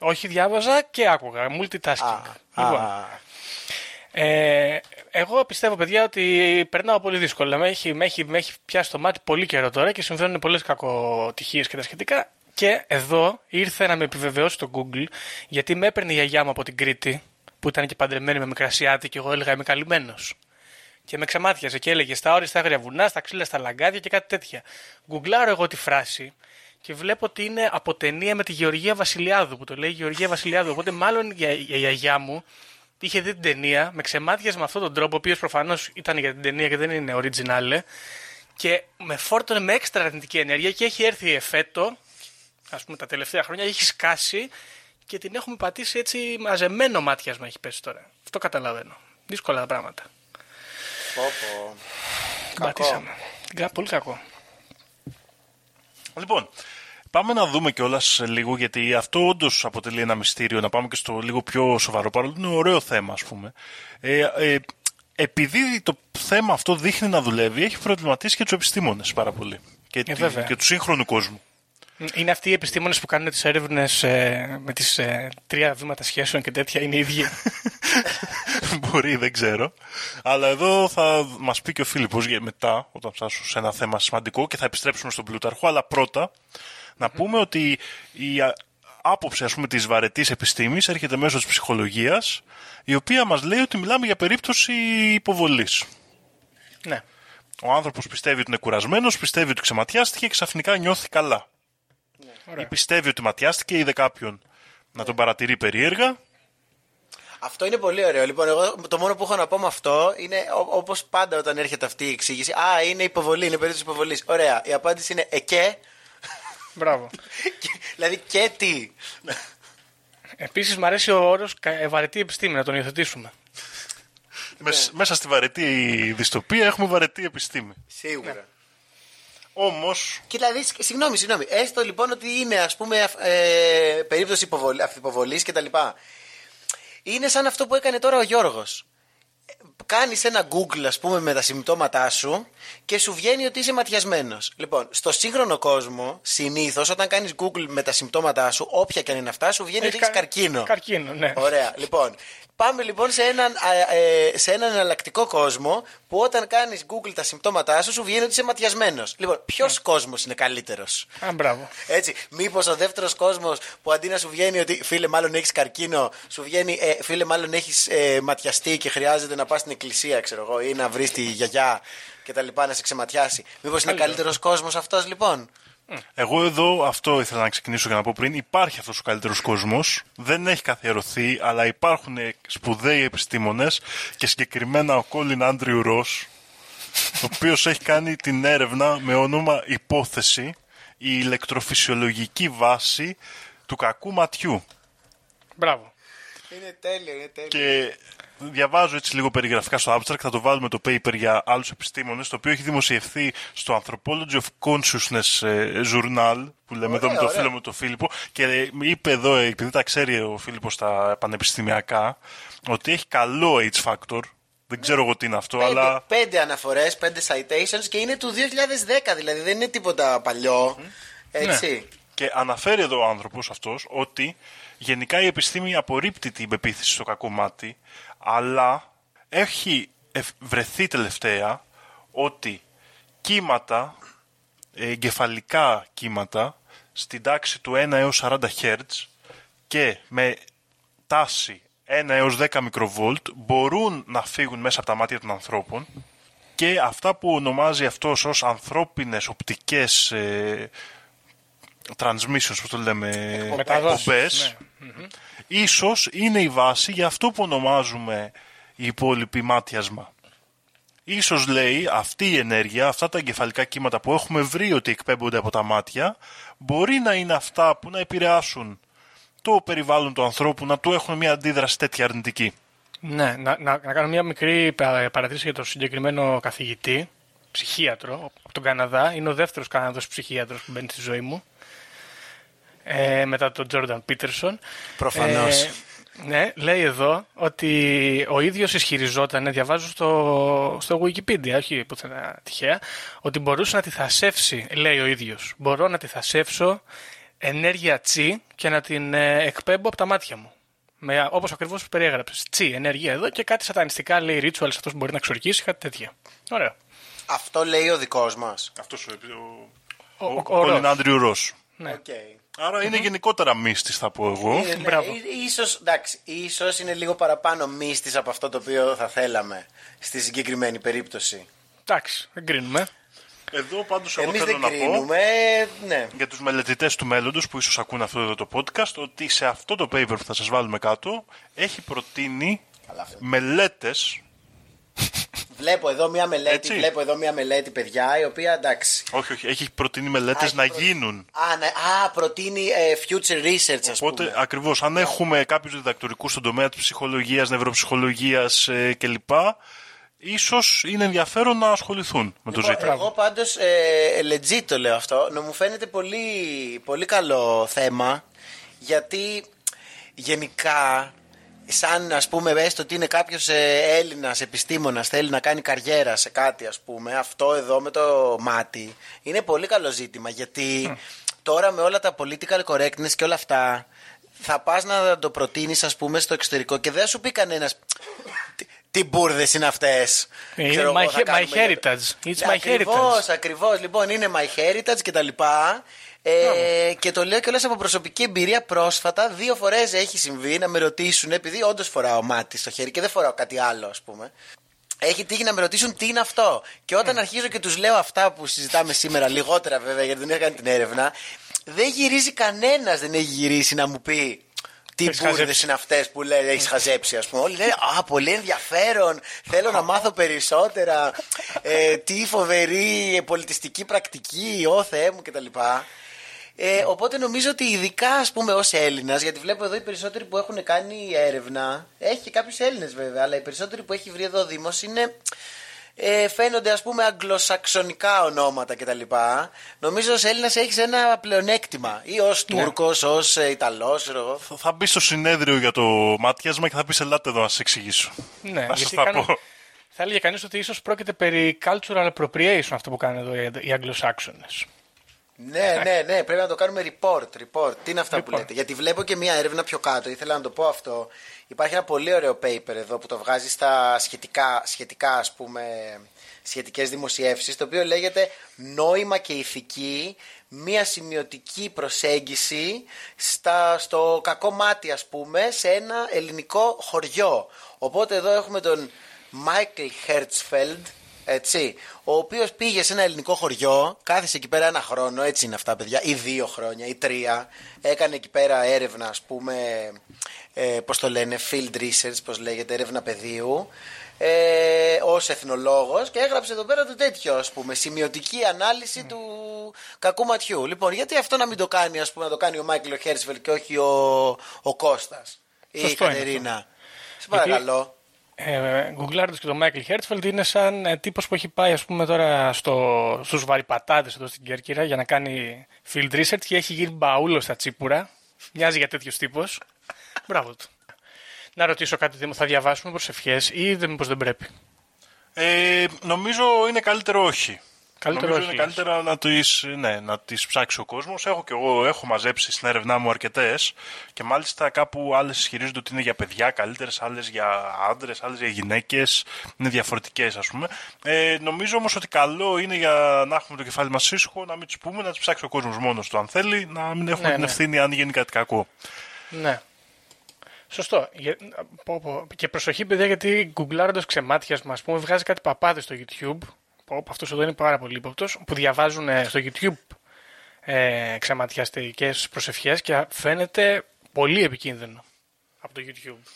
Όχι, διάβαζα και άκουγα. Multitasking. Λοιπόν, ε, εγώ πιστεύω, παιδιά, ότι περνάω πολύ δύσκολα. Με έχει, με, έχει, με έχει πιάσει το μάτι πολύ καιρό τώρα και συμβαίνουν πολλές κακοτυχίες και τα σχετικά. Και εδώ ήρθε να με επιβεβαιώσει το Google, γιατί με έπαιρνε η γιαγιά μου από την Κρήτη, που ήταν και παντρεμένη με Μικρασιάτη, και εγώ έλεγα Είμαι καλυμμένος. Και με ξεμάτιαζε και έλεγε στα όριστα άγρια βουνά, στα ξύλα, στα λαγκάδια και κάτι τέτοια. Γκουγκλάρω εγώ τη φράση και βλέπω ότι είναι από ταινία με τη Γεωργία Βασιλιάδου, που το λέει Γεωργία Βασιλιάδου. Οπότε μάλλον η η γιαγιά μου είχε δει την ταινία, με ξεμάτιαζε με αυτόν τον τρόπο, ο οποίος προφανώς ήταν για την ταινία και δεν είναι original, και με φόρτωνε με έξτρα αρνητική ενέργεια και έχει έρθει εφέτο, ας πούμε τα τελευταία χρόνια, έχει σκάσει και την έχουμε πατήσει έτσι μαζεμένο μάτιασμα έχει πέσει τώρα. Αυτό καταλαβαίνω. Δύσκολα τα πράγματα. Πω, πω. Την πατήσαμε. Κα- Πολύ κακό. Λοιπόν, πάμε να δούμε κιόλας λίγο, γιατί αυτό όντως αποτελεί ένα μυστήριο. Να πάμε και στο λίγο πιο σοβαρό, παρόλο που είναι ωραίο θέμα, ας πούμε. Ε, ε, επειδή το θέμα αυτό δείχνει να δουλεύει, έχει προβληματίσει και τους επιστήμονες πάρα πολύ. Και, τη- βέβαια. και τους σύγχρονου κόσμου. Είναι αυτοί οι επιστήμονες που κάνουν τις έρευνες ε, με τις ε, τρία βήματα σχέσεων και τέτοια, είναι οι ίδιοι. Μπορεί, δεν ξέρω. Αλλά εδώ θα μας πει και ο Φίλιππος για μετά, όταν φτάσω σε ένα θέμα σημαντικό και θα επιστρέψουμε στον Πλούταρχο. Αλλά πρώτα, να πούμε ότι η α, άποψη ας πούμε, της βαρετής επιστήμης έρχεται μέσω της ψυχολογίας, η οποία μας λέει ότι μιλάμε για περίπτωση υποβολής. ναι. Ο άνθρωπος πιστεύει ότι είναι κουρασμένος, πιστεύει ότι ξεματιάστηκε και ξαφνικά νιώθει καλά. Ή πιστεύει ότι ματιάστηκε, είδε κάποιον να τον παρατηρεί περίεργα Αυτό είναι πολύ ωραίο. Λοιπόν, εγώ το μόνο που έχω να πω με αυτό είναι όπως πάντα όταν έρχεται αυτή η εξήγηση. Α, είναι υποβολή, είναι περίπτωση υποβολής. Ωραία. Η απάντηση είναι εκέ. Μπράβο. δηλαδή και τι. Επίσης μου αρέσει ο όρος κα- ε, βαρετή επιστήμη, να τον υιοθετήσουμε. Μες- Μέσα στη βαρετή δυστοπία έχουμε βαρετή επιστήμη. Σίγουρα. Όμως, Και δηλαδή, σ- συγγνώμη, συγγνώμη. Έστω λοιπόν ότι είναι ας πούμε αυ- ε, περίπτωση υποβολής, αυθυποβολής κτλ. Είναι σαν αυτό που έκανε τώρα ο Γιώργος. Κάνεις ένα Google ας πούμε με τα συμπτώματά σου και σου βγαίνει ότι είσαι ματιασμένος. Λοιπόν, στο σύγχρονο κόσμο συνήθως όταν κάνεις Google με τα συμπτώματά σου, όποια και αν είναι αυτά, σου βγαίνει ότι έχεις κα- καρκίνο. Καρκίνο, ναι. Ωραία. Λοιπόν, πάμε λοιπόν σε έναν, α, ε, σε έναν εναλλακτικό κόσμο που όταν κάνεις Google τα συμπτώματά σου, σου βγαίνει ότι είσαι ματιασμένος. Λοιπόν, ποιος κόσμος είναι καλύτερος; Α, μπράβο. Έτσι, μήπως ο δεύτερος κόσμος που αντί να σου βγαίνει ότι φίλε, μάλλον έχεις καρκίνο, σου βγαίνει ε, φίλε, μάλλον έχεις ε, ματιαστεί και χρειάζεται να πας στην εκκλησία, ξέρω εγώ, ή να βρεις τη γιαγιά και τα λοιπά να σε ξεματιάσει. Μήπως είναι καλύτερος κόσμος αυτός λοιπόν; εγώ εδώ αυτό ήθελα να ξεκινήσω για να πω πριν. Υπάρχει αυτός ο καλύτερος κόσμος. Δεν έχει καθιερωθεί, αλλά υπάρχουν σπουδαίοι επιστήμονες και συγκεκριμένα ο Κόλιν Άντριου Ρος, ο οποίος έχει κάνει την έρευνα με όνομα υπόθεση η ηλεκτροφυσιολογική βάση του κακού ματιού. Μπράβο. Είναι τέλειο, είναι τέλειο. Και διαβάζω έτσι λίγο περιγραφικά στο abstract, θα το βάλουμε το paper για άλλους επιστήμονες, το οποίο έχει δημοσιευθεί στο Anthropology of Consciousness ε, Journal, που λέμε εδώ με τον ωραία. φίλο μου τον Φίλιππο, και ε, είπε εδώ, ε, επειδή τα ξέρει ο Φίλιππος στα πανεπιστημιακά, ότι έχει καλό H-factor, δεν ξέρω εγώ τι είναι αυτό, Πέντε, αλλά πέντε αναφορές, πέντε citations και είναι του 2010, δηλαδή δεν είναι τίποτα παλιό. Έτσι. Και αναφέρει εδώ ο άνθρωπος αυτός ότι γενικά η επιστήμη απορρίπτει την πεποίθηση στο κακό μάτι, αλλά έχει ευ- βρεθεί τελευταία ότι κύματα, ε, εγκεφαλικά κύματα, στην τάξη του 1 έως 40 Hz και με τάση 1 έως 10 μικροβόλτ μπορούν να φύγουν μέσα από τα μάτια των ανθρώπων και αυτά που ονομάζει αυτός ως ανθρώπινες οπτικές ε, transmissions, πώς το λέμε, Μεταδόσεις, εκπομπές, ίσως είναι η βάση για αυτό που ονομάζουμε η υπόλοιπη μάτιασμα. Ίσως λέει αυτή η ενέργεια, αυτά τα εγκεφαλικά κύματα που έχουμε βρει ότι εκπέμπονται από τα μάτια, μπορεί να είναι αυτά που να επηρεάσουν το περιβάλλον του ανθρώπου, να του έχουν μια αντίδραση τέτοια αρνητική. Ναι, να, να, να κάνω μια μικρή πα- παρατήρηση για τον συγκεκριμένο καθηγητή, ψυχίατρο, από τον Καναδά. Είναι ο δεύτερος Καναδός ψυχίατρος που μπαίνει στη ζωή μου. Ε, μετά τον Τζόρνταν Πίτερσον. Προφανώς. Ε, ναι, λέει εδώ ότι ο ίδιος ισχυριζόταν, διαβάζω στο, στο Wikipedia, όχι πουθενά τυχαία, ότι μπορούσε να τιθασεύσει, λέει ο ίδιος, μπορώ να τιθασεύσω ενέργεια τσι και να την ε, εκπέμπω από τα μάτια μου. Με, όπως ακριβώς περιέγραψες. Τσι, ενέργεια εδώ και κάτι σατανιστικά λέει rituals αυτός που μπορεί να ξορκίσει, κάτι τέτοια. Ωραίο. Αυτό λέει ο δικός μας. Αυτός ο, ο, Ο- ο, ο- ο ο Ρος. Colin Andrew Ross. Ναι. Οκ. Άρα είναι γενικότερα μύστης θα πω εγώ. Ε, ναι, Μπράβο. ί- ίσως, εντάξει, ίσως είναι λίγο παραπάνω μύστης από αυτό το οποίο θα θέλαμε στη συγκεκριμένη περίπτωση. Εντάξει, δεν κρίνουμε. Εδώ πάντως εγώ Εμείς θέλω δεν να πω κρίνουμε, ναι. για τους μελετητές του μέλλοντος που ίσως ακούν αυτό εδώ το podcast ότι σε αυτό το paper που θα σας βάλουμε κάτω έχει προτείνει Αλλά αυτό- μελέτες Βλέπω εδώ μια μελέτη, Έτσι. βλέπω εδώ μια μελέτη, παιδιά, η οποία εντάξει. όχι, όχι, έχει προτείνει μελέτες Α, έχει να προ- γίνουν. Α, ναι, α προτείνει ε, future research, ας Οπότε πούμε. ακριβώς αν έχουμε κάποιους διδακτορικούς στον τομέα της ψυχολογίας, νευροψυχολογίας ε, κλπ. Ίσως είναι ενδιαφέρον να ασχοληθούν με το Λοιπόν, ζήτημα. Εγώ πάντως ε, legit το λέω αυτό. Να μου φαίνεται πολύ, πολύ καλό θέμα γιατί γενικά σαν ας πούμε έστω ότι είναι κάποιος ε, Έλληνας επιστήμονας θέλει να κάνει καριέρα σε κάτι ας πούμε αυτό εδώ με το μάτι είναι πολύ καλό ζήτημα γιατί τώρα με όλα τα political correctness και όλα αυτά θα πας να το προτείνεις ας πούμε στο εξωτερικό και δεν θα σου πει κανένας τι, τι μπουρδες είναι αυτές Είναι Ξέρω εγώ, my θα he- κάνουμε my για το- heritage. It's Ναι, my ακριβώς, heritage. Ακριβώς, λοιπόν, είναι my heritage και τα λοιπά. Ε, και το λέω κιόλας από προσωπική εμπειρία πρόσφατα. Δύο φορές έχει συμβεί να με ρωτήσουν, επειδή όντως φοράω μάτι στο χέρι και δεν φοράω κάτι άλλο, ας πούμε. Έχει τύχει να με ρωτήσουν τι είναι αυτό; Και όταν αρχίζω και τους λέω αυτά που συζητάμε σήμερα, λιγότερα βέβαια, γιατί δεν έχω κάνει την έρευνα, δεν γυρίζει κανένας, δεν έχει γυρίσει να μου πει. Τι Έχεις μπουρδες χαζέψει. είναι αυτές που λέει έχεις χαζέψει, ας πούμε. Όλοι λένε Α, πολύ ενδιαφέρον. Θέλω να μάθω περισσότερα. Ε, τι φοβερή πολιτιστική πρακτική, ο Θεέ μου κτλ. Ε, οπότε νομίζω ότι ειδικά ας πούμε ως Έλληνας, γιατί βλέπω εδώ οι περισσότεροι που έχουν κάνει έρευνα, έχει και κάποιους Έλληνες βέβαια, αλλά οι περισσότεροι που έχει βρει εδώ ο Δήμος είναι, ε, φαίνονται ας πούμε αγγλοσαξονικά ονόματα κτλ. Νομίζω ως Έλληνας έχεις ένα πλεονέκτημα, ή ως Τούρκος, ως ε, Ιταλός, ξέρω εγώ. Θα- Θα μπεις στο συνέδριο για το μάτιασμα και θα πεις ελάτε εδώ να σας εξηγήσω. Ναι, να σας γιατί τα κάνουν- πω. Θα έλεγε κανείς ότι ίσως πρόκειται περί cultural appropriation αυτό που κάνουν εδώ οι- οι Αγγλοσάξονες. Ναι, ναι, ναι, πρέπει να το κάνουμε report, report. Τι είναι αυτά που Report. λέτε; Γιατί βλέπω και μία έρευνα πιο κάτω, ήθελα να το πω αυτό. Υπάρχει ένα πολύ ωραίο paper εδώ που το βγάζει στα σχετικά, σχετικά ας πούμε, σχετικές δημοσιεύσεις, το οποίο λέγεται «Νόημα και ηθική, μία σημειωτική προσέγγιση στα, στο κακό μάτι, ας πούμε, σε ένα ελληνικό χωριό». Οπότε εδώ έχουμε τον Michael Hertzfeld, έτσι, ο οποίος πήγε σε ένα ελληνικό χωριό, κάθισε εκεί πέρα ένα χρόνο, έτσι είναι αυτά παιδιά, ή δύο χρόνια ή τρία, έκανε εκεί πέρα έρευνα ας πούμε, ε, πώς το λένε, field research, πώς λέγεται, έρευνα πεδίου, ε, ως εθνολόγος και έγραψε εδώ πέρα το τέτοιο ας πούμε, σημειωτική ανάλυση του κακού ματιού. Λοιπόν, γιατί αυτό να μην το κάνει, ας πούμε, να το κάνει ο Μάικλ Χέρτσφελντ και όχι ο, ο Κώστας ή η Σωστό είναι Κατερίνα; Σε Γιατί- παρακαλώ. Ε, γκουγκλάροντας και τον Μάικλ Χέρτσφελντ είναι σαν ε, τύπος που έχει πάει ας πούμε τώρα στο, στους βαρυπατάδες εδώ στην Κέρκυρα για να κάνει field research και έχει γίνει μπαούλο στα τσίπουρα. Μοιάζει για τέτοιος τύπος. Μπράβο του. Να ρωτήσω κάτι, Δήμο, θα διαβάσουμε προσευχές ή δεν, μήπως δεν πρέπει. Ε, νομίζω είναι καλύτερο όχι. Καλύτερο Νομίζω όχι. είναι καλύτερα να τις, ναι, να τις ψάξει ο κόσμος. Έχω και εγώ έχω μαζέψει στην έρευνά μου αρκετές και μάλιστα κάπου άλλες ισχυρίζονται ότι είναι για παιδιά καλύτερες, άλλες για άντρες, άλλες για γυναίκες. Είναι διαφορετικές ας πούμε. Ε, νομίζω όμως ότι καλό είναι για να έχουμε το κεφάλι μας ήσυχο να μην τις πούμε, να τις ψάξει ο κόσμος μόνος του αν θέλει, να μην έχουμε Ναι, την ναι. ευθύνη αν γίνει κάτι κακό. Ναι. Σωστό. Για- πω, πω. Και προσοχή, παιδιά, γιατί γκουγκλάροντας ξεμάτιασμα, ας πούμε, βγάζει κάτι παπάδες στο YouTube. Πω, αυτός εδώ είναι πάρα πολύ ύποπτος. Που διαβάζουν ε, στο YouTube ε, ξεματιαστικές προσευχές και φαίνεται πολύ επικίνδυνο από το YouTube.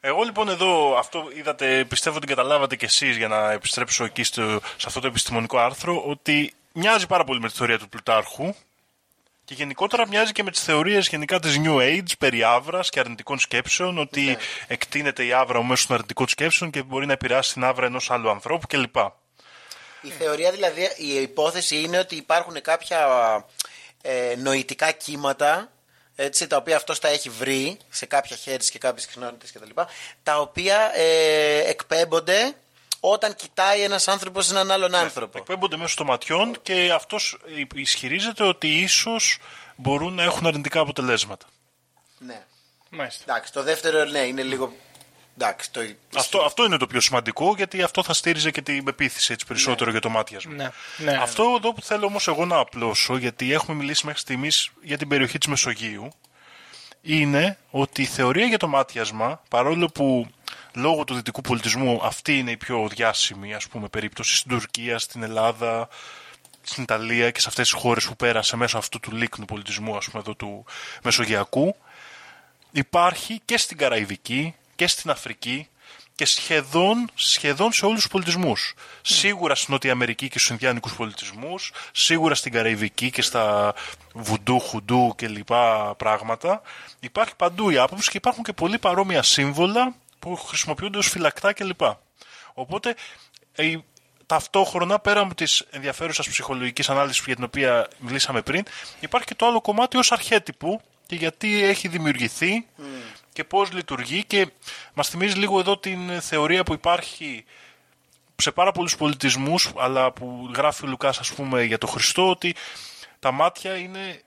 Εγώ λοιπόν εδώ αυτό είδατε, πιστεύω ότι καταλάβατε κι εσείς για να επιστρέψω εκεί στο, σε αυτό το επιστημονικό άρθρο ότι μοιάζει πάρα πολύ με τη θεωρία του Πλουτάρχου και γενικότερα μοιάζει και με τις θεωρίες γενικά της New Age περί άβρας και αρνητικών σκέψεων ότι εκτείνεται η άβρα μέσω των αρνητικών σκέψεων και μπορεί να επηρεάσει την άβρα ενός άλλου ανθρώπου κλπ. Η θεωρία δηλαδή, η υπόθεση είναι ότι υπάρχουν κάποια ε, νοητικά κύματα έτσι, τα οποία αυτός τα έχει βρει σε κάποια χέρια και κάποιες συχνότητες κτλ. Τα οποία ε, εκπέμπονται όταν κοιτάει ένας άνθρωπος έναν άλλον άνθρωπο. Εκπέμπονται μέσω των ματιών και αυτός ισχυρίζεται ότι ίσως μπορούν να έχουν αρνητικά αποτελέσματα. Ναι. Μάλιστα. Εντάξει, το δεύτερο ναι, είναι λίγο. Εντάξει, το... Αυτό, αυτό είναι το πιο σημαντικό γιατί αυτό θα στήριζε και την πεποίθηση έτσι περισσότερο για το μάτιασμα. Ναι. ναι. Αυτό εδώ που θέλω όμως εγώ να απλώσω γιατί έχουμε μιλήσει μέχρι στιγμής για την περιοχή της Μεσογείου είναι ότι η θεωρία για το μάτιασμα παρόλο που λόγω του δυτικού πολιτισμού αυτή είναι η πιο διάσημη ας πούμε περίπτωση στην Τουρκία, στην Ελλάδα στην Ιταλία και σε αυτές τις χώρες που πέρασε μέσω αυτού του λίκνου πολιτισμού ας πούμε εδώ του Μεσογειακού υπάρχει και στην Καραϊβική και στην Αφρική και σχεδόν, σχεδόν σε όλους τους πολιτισμούς. Σίγουρα στην Νότια Αμερική και στους Ινδιάνικους πολιτισμούς, σίγουρα στην Καραϊβική και στα βουντού, χουντού και λοιπά πράγματα. Υπάρχει παντού η άποψη και υπάρχουν και πολύ παρόμοια σύμβολα που χρησιμοποιούνται ως φυλακτά κλπ. Οπότε ε, ταυτόχρονα πέρα από τις ενδιαφέρουσες ψυχολογικής ανάλυσης για την οποία μιλήσαμε πριν υπάρχει και το άλλο κομμάτι ως αρχέτυπου και γιατί έχει δημιουργηθεί και πώς λειτουργεί και μας θυμίζει λίγο εδώ την θεωρία που υπάρχει σε πάρα πολλούς πολιτισμούς αλλά που γράφει ο Λουκάς ας πούμε για το Χριστό ότι τα μάτια είναι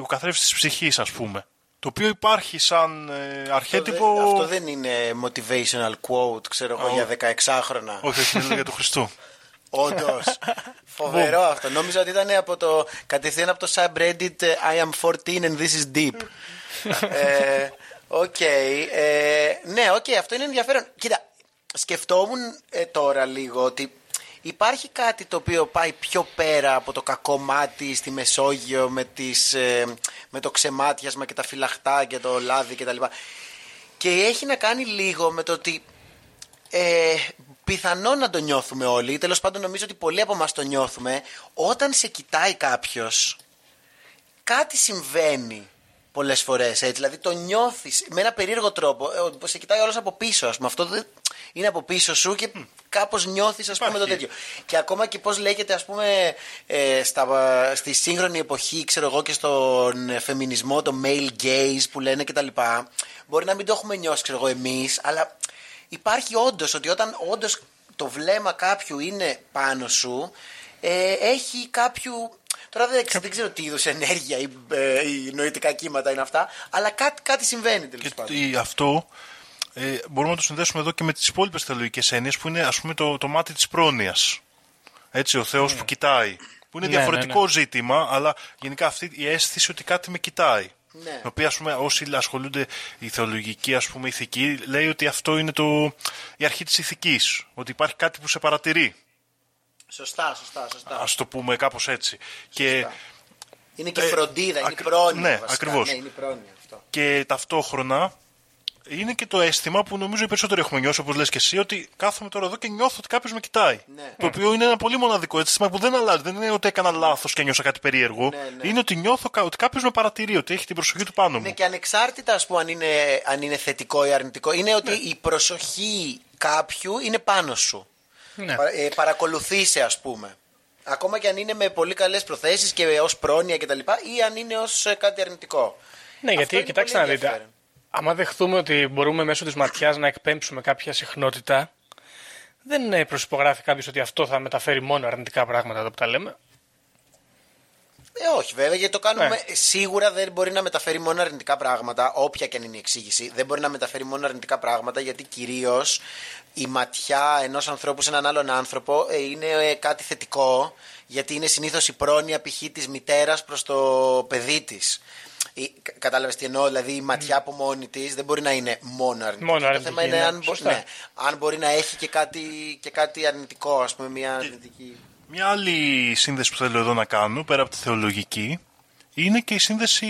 ο καθρέφτης της ψυχής ας πούμε το οποίο υπάρχει σαν ε, Αυτό, αρχέτυπο δεν, αυτό δεν είναι motivational quote, ξέρω εγώ, για 16χρονα. όχι, όχι, είναι για το Χριστό Όντως. Φοβερό αυτό. Νόμιζα ότι ήταν από το, κατευθείαν από το subreddit ε, I am 14 and this is deep. ε, Οκ. ε, ναι, οκ, αυτό είναι ενδιαφέρον. Κοίτα, σκεφτόμουν ε, τώρα λίγο ότι υπάρχει κάτι το οποίο πάει πιο πέρα από το κακό μάτι στη Μεσόγειο με, τις, ε, με το ξεμάτιασμα και τα φυλαχτά και το λάδι κτλ. Και, και έχει να κάνει λίγο με το ότι ε, πιθανόν να το νιώθουμε όλοι, τέλος πάντων νομίζω ότι πολλοί από εμάς το νιώθουμε, όταν σε κοιτάει κάποιος, κάτι συμβαίνει πολλές φορές. Δηλαδή το νιώθεις με ένα περίεργο τρόπο. ε, Σε κοιτάει όλο από πίσω, ας πούμε. Αυτό δεν- είναι από πίσω σου και κάπως νιώθεις, ας πούμε, το Υπάρχει. τέτοιο. Και ακόμα και πώς λέγεται, ας πούμε, ε, στα, στη σύγχρονη εποχή, ξέρω εγώ, και στον ε, φεμινισμό, το male gaze που λένε κτλ. Μπορεί να μην το έχουμε νιώσει, ξέρω εγώ, εμείς, αλλά υπάρχει όντως ότι όταν όντως το βλέμμα κάποιου είναι πάνω σου, ε, έχει κάποιου. Τώρα δεν, δεν ξέρω τι είδους ενέργεια ή, ε, ή νοητικά κύματα είναι αυτά, αλλά κάτι, κάτι συμβαίνει τέλος Και πάντων. τι- αυτό ε, μπορούμε να το συνδέσουμε εδώ και με τις υπόλοιπες θεολογικές έννοιες που είναι ας πούμε το, το μάτι της πρόνοιας. Έτσι, ο Θεός που κοιτάει. Που είναι Ναι, διαφορετικό ναι, ζήτημα, αλλά γενικά αυτή η αίσθηση ότι κάτι με κοιτάει. Ναι. Η οποία, ας πούμε, όσοι ασχολούνται η θεολογική, ας πούμε, ηθική, λέει ότι αυτό είναι το, η αρχή της ηθικής. Ότι υπάρχει κάτι που σε παρατηρεί. Σωστά, σωστά, σωστά. Ας το πούμε κάπως έτσι. Και, Είναι και ε, φροντίδα, είναι ακρι- πρόνοια. ναι, βασικά. ακριβώς. Ναι, είναι πρόνοια αυτό. και ταυτόχρονα είναι και το αίσθημα που νομίζω οι περισσότεροι έχουμε νιώσει, όπως λες και εσύ, ότι κάθομαι τώρα εδώ και νιώθω ότι κάποιος με κοιτάει. Ναι. Το οποίο είναι ένα πολύ μοναδικό αίσθημα που δεν αλλάζει. Δεν είναι ότι έκανα λάθος και νιώσα κάτι περίεργο. Ναι, ναι. Είναι ότι νιώθω κα- ότι κάποιος με παρατηρεί, ότι έχει την προσοχή του πάνω μου. Ναι, και ανεξάρτητα ας πούμε, αν, είναι, αν είναι θετικό ή αρνητικό, είναι ότι η προσοχή κάποιου είναι πάνω σου. Ναι. Πα, ε, παρακολουθείσαι, ας πούμε. Ακόμα και αν είναι με πολύ καλές προθέσεις και ως πρόνοια κτλ. ή αν είναι ως ε, κάτι αρνητικό. Ναι, Αυτό γιατί είναι κοιτάξτε πολύ να δείτε. ενδιαφέρον. Άμα δεχθούμε ότι μπορούμε μέσω της ματιάς να εκπέμψουμε κάποια συχνότητα, δεν ε, προσυπογράφει κάποιος ότι αυτό θα μεταφέρει μόνο αρνητικά πράγματα εδώ που τα λέμε. Ε, όχι, βέβαια, γιατί το κάνουμε. Ναι. Σίγουρα δεν μπορεί να μεταφέρει μόνο αρνητικά πράγματα, όποια και αν είναι η εξήγηση. Δεν μπορεί να μεταφέρει μόνο αρνητικά πράγματα, γιατί κυρίως η ματιά ενός ανθρώπου σε έναν άλλον άνθρωπο ε, είναι ε, κάτι θετικό, γιατί είναι συνήθως η πρόνοια π.χ. της μητέρας προς το παιδί της. Κατάλαβες τι εννοώ, δηλαδή η ματιά από μόνη της δεν μπορεί να είναι μόνο αρνητική. Μόνο το αρνητική, θέμα είναι ναι. αν, μπο- Σωστά. ναι, αν μπορεί να έχει και κάτι, και κάτι αρνητικό, ας πούμε, μια αρνητική. Μια άλλη σύνδεση που θέλω εδώ να κάνω, πέρα από τη θεολογική, είναι και η σύνδεση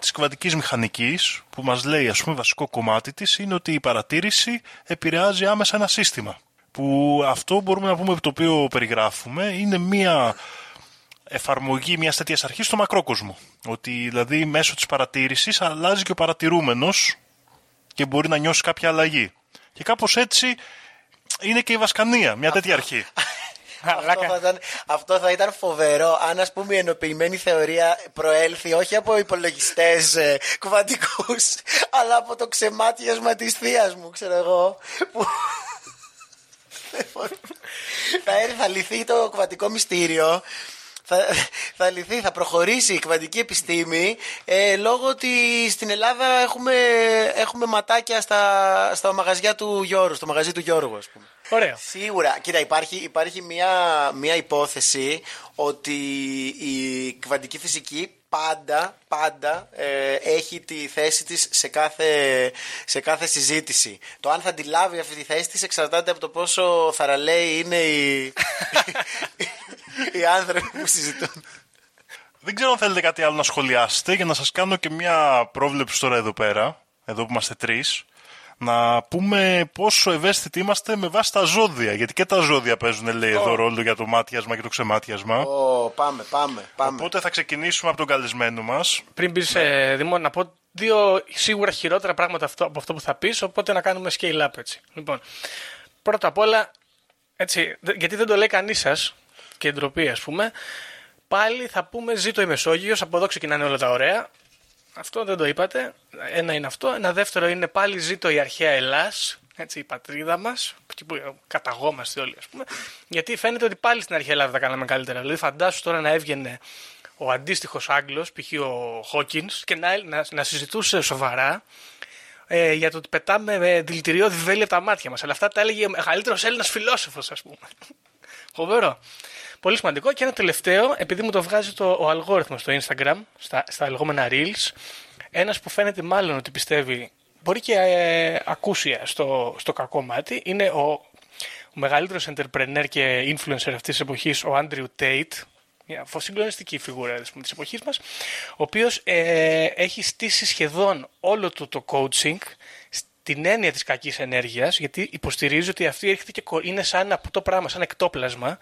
της κβαντικής μηχανικής, που μας λέει, ας πούμε, βασικό κομμάτι της, είναι ότι η παρατήρηση επηρεάζει άμεσα ένα σύστημα. Που αυτό μπορούμε να πούμε, το οποίο περιγράφουμε, είναι μια εφαρμογή μιας τέτοιας αρχής στο μακρόκοσμο. Ότι δηλαδή μέσω της παρατήρησης αλλάζει και ο παρατηρούμενος και μπορεί να νιώσει κάποια αλλαγή. Και κάπως έτσι είναι και η βασκανία, μια τέτοια αρχή. Αυτό θα, ήταν, αυτό θα ήταν φοβερό αν ας πούμε η ενοποιημένη θεωρία προέλθει όχι από υπολογιστές ε, κουβαντικούς αλλά από το ξεμάτιασμα της θείας μου ξέρω εγώ που... θα έρθει θα λυθεί το κουβαντικό μυστήριο θα, θα λυθεί, θα προχωρήσει η κβαντική επιστήμη ε, λόγω ότι στην Ελλάδα έχουμε, έχουμε ματάκια στα, στα μαγαζιά του Γιώργου, στο μαγαζί του Γιώργου ας πούμε. Ωραίο. Σίγουρα. Κοίτα, υπάρχει, υπάρχει μια, μια υπόθεση ότι η κβαντική φυσική πάντα, πάντα ε, έχει τη θέση της σε κάθε, σε κάθε συζήτηση. Το αν θα αντιλάβει αυτή τη θέση της εξαρτάται από το πόσο θαραλέοι είναι οι, οι άνθρωποι που συζητούν. Δεν ξέρω αν θέλετε κάτι άλλο να σχολιάσετε για να σας κάνω και μια πρόβλεψη τώρα εδώ πέρα, εδώ που είμαστε τρεις, να πούμε πόσο ευαίσθητοι είμαστε με βάση τα ζώδια. Γιατί και τα ζώδια παίζουν, λέει εδώ, ρόλο για το μάτιασμα και το ξεμάτιασμα. Ω, πάμε, πάμε, πάμε. Οπότε θα ξεκινήσουμε από τον καλεσμένο μας. Πριν μπεις σε Δημό, να πω δύο σίγουρα χειρότερα πράγματα αυτό, από αυτό που θα πεις, οπότε να κάνουμε scale up έτσι. Λοιπόν, πρώτα απ' όλα, έτσι, δε- γιατί δεν το λέει κανείς σας και ντροπή, ας πούμε, πάλι θα πούμε ζήτω η Μεσόγειος, από εδώ ξεκινάνε όλα τα ωραία. Αυτό δεν το είπατε. Ένα είναι αυτό. Ένα δεύτερο είναι πάλι ζήτω η αρχαία Ελλάς, έτσι, η πατρίδα μας, εκεί που καταγόμαστε όλοι, ας πούμε. Γιατί φαίνεται ότι πάλι στην αρχαία Ελλάδα τα κάναμε καλύτερα. Δηλαδή, φαντάσου τώρα να έβγαινε ο αντίστοιχος Άγγλος, π.χ. ο Χόκκιν, και να, να, να συζητούσε σοβαρά ε, για το ότι πετάμε ε, δηλητηριώδη βέλη από τα μάτια μας. Αλλά αυτά τα έλεγε ο μεγαλύτερος Έλληνας φιλόσοφος, ας πούμε. Φοβερό. Πολύ σημαντικό. Και ένα τελευταίο, επειδή μου το βγάζει το, ο αλγόριθμος στο Instagram, στα, στα λεγόμενα Reels, ένας που φαίνεται μάλλον ότι πιστεύει, μπορεί και ε, ακούσια στο, στο κακό μάτι, είναι ο, ο μεγαλύτερος entrepreneur και influencer αυτής της εποχής, ο Andrew Tate, μια συγκλονιστική φιγούρα της, της εποχής μας, ο οποίος ε, έχει στήσει σχεδόν όλο του το coaching στην έννοια της κακής ενέργειας, γιατί υποστηρίζει ότι αυτή έρχεται και κο- είναι σαν αυτό το πράγμα, σαν εκτόπλασμα,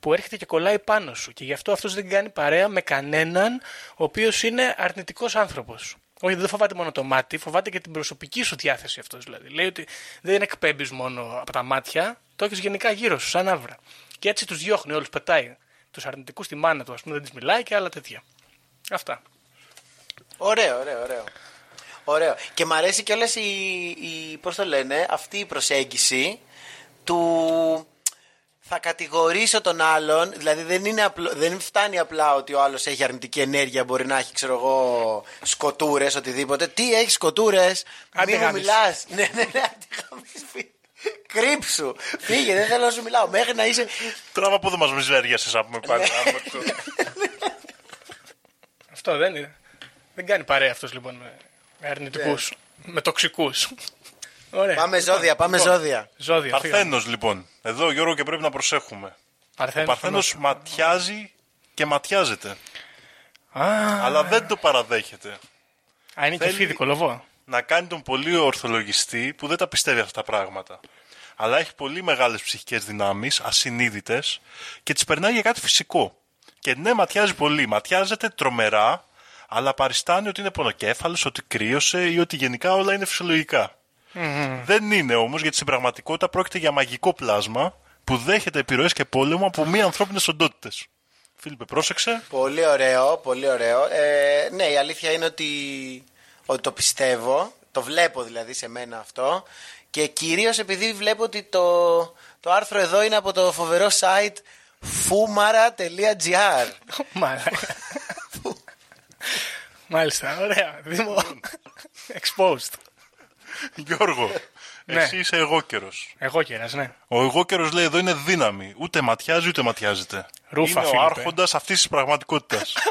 που έρχεται και κολλάει πάνω σου. Και γι' αυτό αυτός δεν κάνει παρέα με κανέναν ο οποίος είναι αρνητικός άνθρωπος. Όχι, δεν φοβάται μόνο το μάτι, φοβάται και την προσωπική σου διάθεση αυτός δηλαδή. Λέει ότι δεν εκπέμπεις μόνο από τα μάτια, το έχεις γενικά γύρω σου, σαν άβρα. Και έτσι τους διώχνει όλους, πετάει. Τους αρνητικούς στη μάνα του, ας πούμε, δεν τις μιλάει και άλλα τέτοια. Αυτά. Ωραίο, ωραίο, ωραίο. Ωραίο. Και μ' αρέσει κιόλας η, η, πώς το λένε, αυτή η προσέγγιση του θα κατηγορήσω τον άλλον, δηλαδή δεν, είναι απλό, δεν φτάνει απλά ότι ο άλλος έχει αρνητική ενέργεια, μπορεί να έχει, ξέρω εγώ, σκοτούρες, οτιδήποτε. Τι έχεις σκοτούρες, Άντε μη μου γάμισε. μιλάς. ναι, ναι, ναι, άντε γάμισε, φύ- Κρύψου, φύγε, δεν θέλω να σου μιλάω. Μέχρι να είσαι. Τράβα από εδώ μας μιζέριασες να πούμε πάλι. άμα το- Αυτό δεν είναι. Δεν κάνει παρέα αυτός λοιπόν με, με αρνητικούς, με τοξικούς. Ωραία. Πάμε ζώδια, πάμε Λοιπόν, ζώδια. Ζώδια. φύγαμε. Παρθένος λοιπόν. Εδώ Γιώργο και πρέπει να προσέχουμε. Ο Παρθένος. Παρθένος ματιάζει και ματιάζεται. Α, Αλλά δεν το παραδέχεται. α, είναι και θέλει- φίδι κολοβό. να κάνει τον πολύ ορθολογιστή που δεν τα πιστεύει αυτά τα πράγματα. Αλλά έχει πολύ μεγάλες ψυχικές δυνάμεις, ασυνείδητες και τις περνάει για κάτι φυσικό. Και ναι, ματιάζει πολύ. Ματιάζεται τρομερά, αλλά παριστάνει ότι είναι πονοκέφαλος, ότι κρύωσε ή ότι γενικά όλα είναι φυσιολογικά. Δεν είναι όμως, γιατί στην πραγματικότητα πρόκειται για μαγικό πλάσμα που δέχεται επιρροές και πόλεμο από μη ανθρώπινες οντότητες. Φίλιππε, πρόσεξε. Πολύ ωραίο, πολύ ωραίο. Ε, ναι, η αλήθεια είναι ότι, ότι το πιστεύω. Το βλέπω δηλαδή σε μένα αυτό. Και κυρίως επειδή βλέπω ότι το, το άρθρο εδώ είναι από το φοβερό site fumara.gr. Μαλάκα. Μάλιστα, ωραία. Δήμο. Exposed. Γιώργο, Ναι. εσύ είσαι εγώ καιρο. Εγώ κέρας, ναι. Ο εγώ καιρο λέει εδώ είναι δύναμη. Ούτε ματιάζει ούτε ματιάζεται. Ρούφα, είναι Φίλιππε. ο άρχοντας αυτής της πραγματικότητας.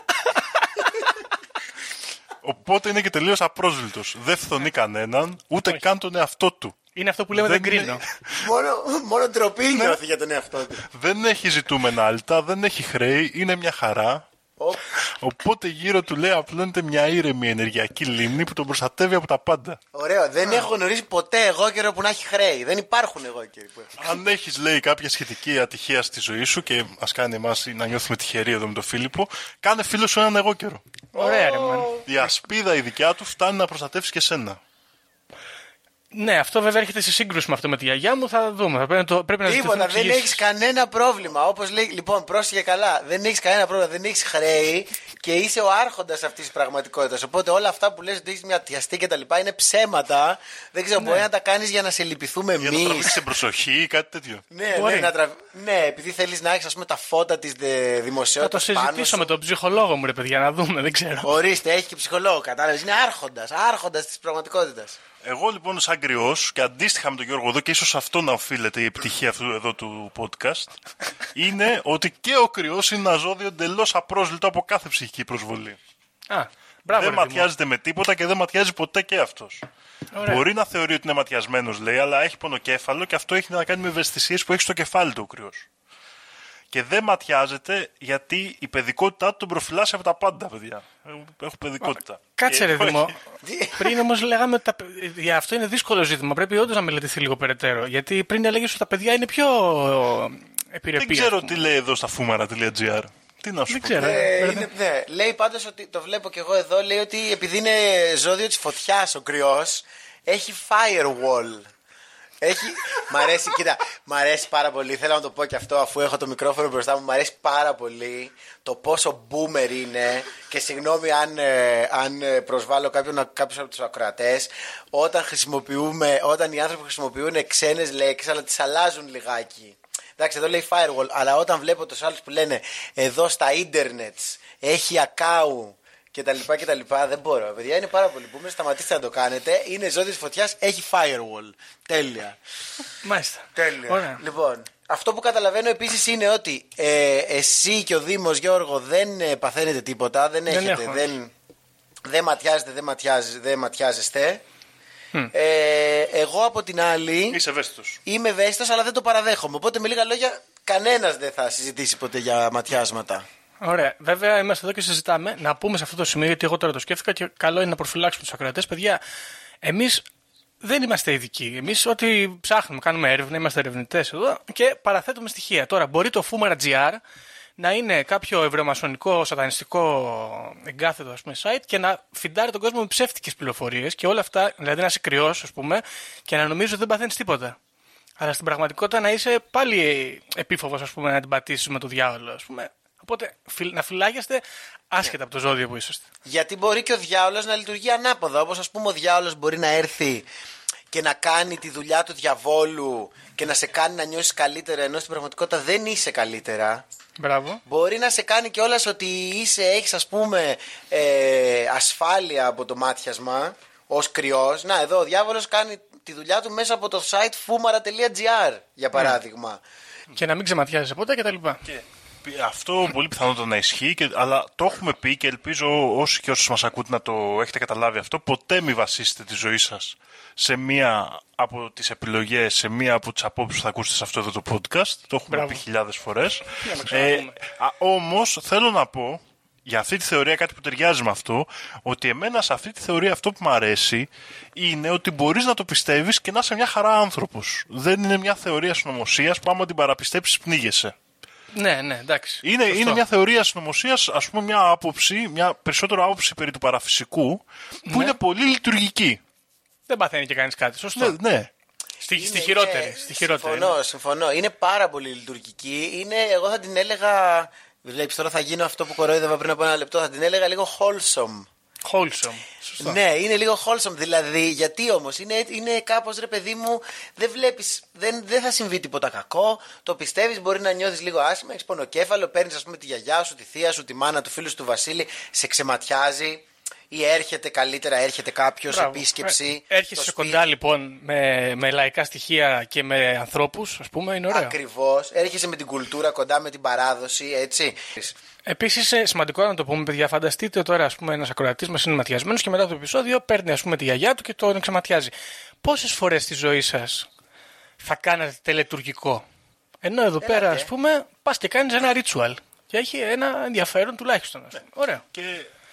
Οπότε είναι και τελείως απρόσβλητος. Δεν φθονεί κανέναν, ούτε καν τον εαυτό του. Είναι αυτό που λέμε δεν, Δεν είναι- κρίνω. μόνο, μόνο ντροπή νιώθει για τον εαυτό του. Δεν έχει ζητούμενα άλτα, δεν έχει χρέη, είναι μια χαρά. Ω, Οπότε γύρω του λέει απλώνεται μια ήρεμη ενεργειακή λίμνη που τον προστατεύει από τα πάντα. Ωραίο. Δεν έχω γνωρίσει ποτέ εγώ καιρό που να έχει χρέη. Δεν υπάρχουν εγώ καιροί που έχουν. Αν έχεις, λέει, κάποια σχετική ατυχία στη ζωή σου και ας κάνει εμάς να νιώθουμε τυχεροί εδώ με τον Φίλιππο, κάνε φίλο σου έναν εγώ καιρό. Ωραία, ρε μαν. Η ασπίδα η δικιά του φτάνει να προστατεύσει και σένα. Ναι, αυτό βέβαια έρχεται σε σύγκρουση με αυτό με τη γιαγιά μου. Θα δούμε. Θα πρέπει να, το, πρέπει να Τίποτα, ζητηθούν δεν εξηγήσεις. έχεις κανένα πρόβλημα. Όπως λέει, λοιπόν, πρόσεχε καλά. Δεν έχεις κανένα πρόβλημα, δεν έχεις χρέη και είσαι ο άρχοντας αυτής της πραγματικότητας. Οπότε όλα αυτά που λες ότι έχεις μια τιαστή και τα λοιπά είναι ψέματα. Δεν ξέρω, μπορεί να τα κάνεις για να σε λυπηθούμε Για να εμείς. τραβήξεις την προσοχή ή κάτι τέτοιο. Ναι, Μπορεί. ναι, να τραβ... ναι, επειδή θέλεις να έχεις τα φώτα της Θα το δημοσιότητας πάνω συζητήσω σου. με τον ψυχολόγο μου, ρε παιδιά, να δούμε. Δεν ξέρω. Ορίστε, έχει και ψυχολόγο, κατάλαβες. Είναι άρχοντας, άρχοντας της πραγματικότητας. Εγώ λοιπόν, σαν κρυός και αντίστοιχα με τον Γιώργο εδώ, και ίσως αυτό να οφείλεται η επιτυχία αυτού εδώ του podcast, είναι ότι και ο κρυός είναι ένα ζώδιο εντελώς απρόσλητο από κάθε ψυχική προσβολή. Α, μπράβο. δεν ρε Δήμο. ματιάζεται με τίποτα και δεν ματιάζει ποτέ και αυτός. Ωραία. Μπορεί να θεωρεί ότι είναι ματιασμένος, λέει, αλλά έχει πονοκέφαλο και αυτό έχει να κάνει με ευαισθησίες που έχει στο κεφάλι του ο κρυός. Και δεν ματιάζεται γιατί η παιδικότητά του τον προφυλάσσει από τα πάντα, παιδιά. Έχω παιδικότητα. Κάτσε Και- ρε Δήμο. Τι- πριν όμως λέγαμε ότι τα... παι- για αυτό είναι δύσκολο ζήτημα. Πρέπει όντως να μελετηθεί λίγο περαιτέρω. Γιατί πριν έλεγες ότι τα παιδιά είναι πιο επιρρεπή. Δεν ξέρω τι λέει εδώ στα φούμαρα.gr. Τι να σου Δεν πω. ξέρω. Ε, Μπερδε- είναι, ναι. Λέει πάντως ότι το βλέπω και εγώ εδώ. Λέει ότι επειδή είναι ζώδιο της φωτιάς ο κρυός, έχει firewall. Έχει... μ' αρέσει, κοίτα, μ' αρέσει πάρα πολύ. Θέλω να το πω και αυτό αφού έχω το μικρόφωνο μπροστά μου. Μ' αρέσει πάρα πολύ το πόσο boomer είναι και συγγνώμη αν, ε, αν ε, προσβάλλω κάποιον, κάποιους από τους ακροατές όταν χρησιμοποιούμε, όταν οι άνθρωποι χρησιμοποιούν ξένες λέξεις αλλά τις αλλάζουν λιγάκι. Εντάξει, εδώ λέει firewall, αλλά όταν βλέπω τους άλλους που λένε εδώ στα ίντερνετ έχει ακάου και τα λοιπά και τα λοιπά, δεν μπορώ. Παιδιά, είναι πάρα πολύ boomer, σταματήστε να το κάνετε. Είναι ζώδιο της φωτιάς, έχει firewall. Τέλεια. Μάλιστα. Τέλεια. Ωραία. Λοιπόν, αυτό που καταλαβαίνω επίσης είναι ότι ε, εσύ και ο Δήμος Γιώργο δεν ε, παθαίνετε τίποτα, δεν, έχετε, έχω. δεν, δεν ματιάζετε, δεν, ματιάζε- δεν ματιάζεστε. Ε, εγώ από την άλλη Είσαι ευαίσθητος. είμαι ευαίσθητος, αλλά δεν το παραδέχομαι. Οπότε με λίγα λόγια, κανένας δεν θα συζητήσει ποτέ για ματιάσματα. Ωραία. Βέβαια, είμαστε εδώ και συζητάμε. Να πούμε σε αυτό το σημείο, γιατί εγώ τώρα το σκέφτηκα και καλό είναι να προφυλάξουμε τους ακροατές. Παιδιά, εμείς δεν είμαστε ειδικοί. Εμείς ό,τι ψάχνουμε, κάνουμε έρευνα, είμαστε ερευνητές εδώ και παραθέτουμε στοιχεία. Τώρα, μπορεί το Fumara GR να είναι κάποιο ευρωμασονικό, σατανιστικό εγκάθετο ας πούμε, site και να φιντάρει τον κόσμο με ψεύτικες πληροφορίες και όλα αυτά, δηλαδή να είσαι κρυός, ας πούμε, και να νομίζω ότι δεν παθαίνεις τίποτα. Αλλά στην πραγματικότητα να είσαι πάλι επίφοβος, ας πούμε, να την πατήσεις με το διάολο, ας πούμε. Οπότε φυ- να φυλάγεστε άσχετα από το ζώδιο που είσαστε. Γιατί μπορεί και ο διάολος να λειτουργεί ανάποδα. Όπως ας πούμε ο διάολος μπορεί να έρθει και να κάνει τη δουλειά του διαβόλου και να σε κάνει να νιώσεις καλύτερα ενώ στην πραγματικότητα δεν είσαι καλύτερα. Μπράβο. Μπορεί να σε κάνει κιόλας ότι είσαι, έχεις ας πούμε ε, ασφάλεια από το μάτιασμα ως κρυός. Να εδώ ο διάβολος κάνει τη δουλειά του μέσα από το site fumara.gr για παράδειγμα. Και να μην ξεματιάζεσαι ποτέ κτλ. Και αυτό πολύ πιθανότατα να ισχύει, και, αλλά το έχουμε πει και ελπίζω όσοι και όσοι μας ακούτε να το έχετε καταλάβει αυτό. Ποτέ μην βασίσετε τη ζωή σας σε μία από τις επιλογές, σε μία από τις απόψεις που θα ακούσετε σε αυτό εδώ το podcast. Το έχουμε Μπράβο. πει χιλιάδες φορές. να ξαναπούμε. α, όμως θέλω να πω για αυτή τη θεωρία κάτι που ταιριάζει με αυτό, ότι εμένα σε αυτή τη θεωρία αυτό που μου αρέσει είναι ότι μπορείς να το πιστεύεις και να είσαι μια χαρά άνθρωπος. Δεν είναι μια θεωρία συνωμοσίας που άμα την παραπιστέψεις πνίγεσαι. Ναι, ναι, εντάξει. Είναι, Σωστό. είναι μια θεωρία συνωμοσίας, ας πούμε, μια άποψη, μια περισσότερο άποψη περί του παραφυσικού, που Ναι. είναι πολύ λειτουργική. Δεν παθαίνει και κανείς κάτι. Σωστό. Ναι, ναι. Στη, Είναι- στη χειρότερη. είναι- Στη χειρότερη. Συμφωνώ, συμφωνώ. Είναι πάρα πολύ λειτουργική. Είναι, εγώ θα την έλεγα. Βλέπεις τώρα θα γίνω αυτό που κοροϊδεύα πριν από ένα λεπτό. Θα την έλεγα λίγο wholesome. Wholesome. Σωστό. Ναι, είναι λίγο wholesome. Δηλαδή, γιατί όμως είναι, είναι κάπως ρε παιδί μου, δεν βλέπεις, δεν, δεν θα συμβεί τίποτα κακό. Το πιστεύεις, μπορεί να νιώθεις λίγο άσχημα, έχεις πονοκέφαλο, παίρνεις ας πούμε τη γιαγιά σου, τη θεία σου, τη μάνα του φίλου σου του Βασίλη, σε ξεματιάζει. Ή έρχεται καλύτερα, έρχεται κάποιος Μπράβο. επίσκεψη. Ε, Έρχεσαι στο κοντά λοιπόν με, με λαϊκά στοιχεία και με ανθρώπους, ας πούμε, είναι ωραίο. Ακριβώς. Έρχεσαι με την κουλτούρα κοντά με την παράδοση, έτσι. Επίσης, σημαντικό να το πούμε, παιδιά, φανταστείτε τώρα, ας πούμε, ένας ακροατής μας είναι ματιασμένος και μετά το επεισόδιο παίρνει, ας πούμε, τη γιαγιά του και τον εξαματιάζει. Πόσες φορές στη ζωή σας θα κάνατε τελετουργικό; Ενώ εδώ πέρα, ας πούμε, πας και κάνεις ένα ritual. Και έχει ένα ενδιαφέρον τουλάχιστον. Ας πούμε. Ωραίο. Και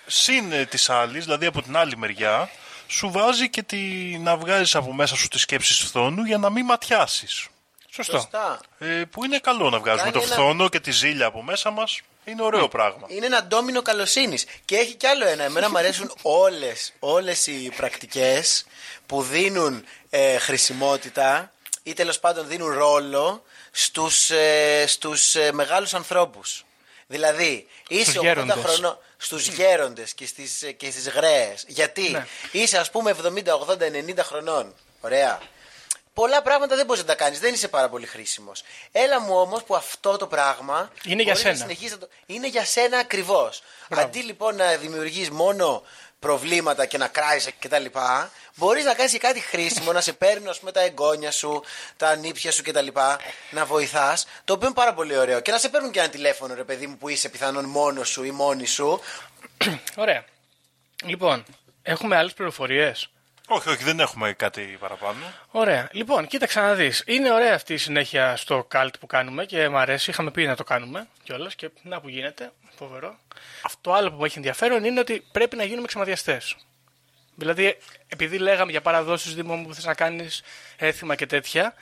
συν της άλλης, δηλαδή από την άλλη μεριά, σου βάζει και τη, να βγάζεις από μέσα σου τις σκέψεις φθόνου για να μην ματιάσεις. Σωστό. Σωστά. Ε, που είναι καλό να βγάζουμε Κάνει το ένα- φθόνο και τη ζήλια από μέσα μας. Είναι ωραίο πράγμα. Είναι ένα ντόμινο καλοσύνης. Και έχει κι άλλο ένα. Εμένα μου αρέσουν όλες όλες οι πρακτικές που δίνουν ε, χρησιμότητα ή τέλος πάντων δίνουν ρόλο στους, ε, στους ε, μεγάλους ανθρώπους. Δηλαδή, είσαι Στους 80 γέροντες. χρονών στους γέροντες και στις, ε, και στις γραίες. Γιατί Ναι. είσαι ας πούμε 70, 80, 90 χρονών. Ωραία. Πολλά πράγματα δεν μπορείς να τα κάνεις, δεν είσαι πάρα πολύ χρήσιμος. Έλα μου όμως που αυτό το πράγμα. Είναι για μπορείς να σένα. συνεχίσεις να το- Είναι για σένα ακριβώς. Αντί λοιπόν να δημιουργείς μόνο προβλήματα και να κράζει κτλ., μπορείς να κάνεις και κάτι χρήσιμο, να σε παίρνουν ας πούμε, τα εγγόνια σου, τα νύψια σου κτλ. Να βοηθάς, το οποίο είναι πάρα πολύ ωραίο. Και να σε παίρνουν και ένα τηλέφωνο, ρε παιδί μου, που είσαι πιθανόν μόνος σου ή μόνη σου. Ωραία. Λοιπόν, έχουμε άλλες πληροφορίες. Όχι, όχι, δεν έχουμε κάτι παραπάνω. Ωραία. Λοιπόν, κοίταξε να δεις. Είναι ωραία αυτή η συνέχεια στο καλτ που κάνουμε και μου αρέσει. Είχαμε πει να το κάνουμε κιόλας και να που γίνεται. Φοβερό. Αυτό άλλο που μου έχει ενδιαφέρον είναι ότι πρέπει να γίνουμε ξεματιαστές. Δηλαδή, επειδή λέγαμε για παραδόσεις Δήμο μου που θες να κάνεις έθιμα και τέτοια,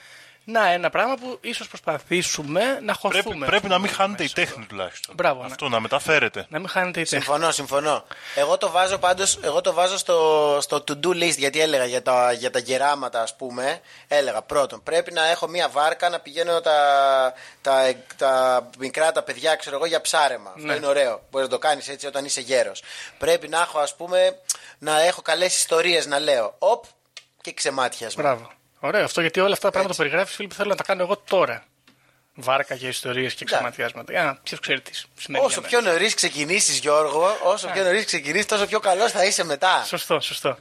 να ένα πράγμα που ίσως προσπαθήσουμε να χωθούμε. Πρέπει, πρέπει να μην μέσα. χάνετε η τέχνη τουλάχιστον. Μπράβο, ναι. Αυτό να μεταφέρετε. Να μην χάνετε η τέχνη. Συμφωνώ, συμφωνώ. Εγώ το βάζω πάντως, εγώ το βάζω στο, στο to-do list γιατί έλεγα για τα, για τα γεράματα ας πούμε. Έλεγα πρώτον, πρέπει να έχω μία βάρκα να πηγαίνω τα, τα, τα μικρά τα παιδιά ξέρω εγώ για ψάρεμα. Αυτό Ναι. είναι ωραίο. Μπορείς να το κάνεις έτσι όταν είσαι γέρος. Πρέπει να έχω ας πούμε, να έχω καλές ιστορίες να λέω. Οπ και ξεμάτιασμα. Μπράβο. Ωραίο αυτό γιατί όλα αυτά τα πράγματα που περιγράφεις, Φίλιππ, θέλω να τα κάνω εγώ τώρα. Βάρκα για ιστορίες και ξεματιάσματα. Για να ποιος ξέρει τις σημαίνει. Όσο για μένα. πιο νωρίς ξεκινήσεις, Γιώργο, όσο πιο νωρίς ξεκινήσεις, τόσο πιο καλός θα είσαι μετά. Σωστό, σωστό.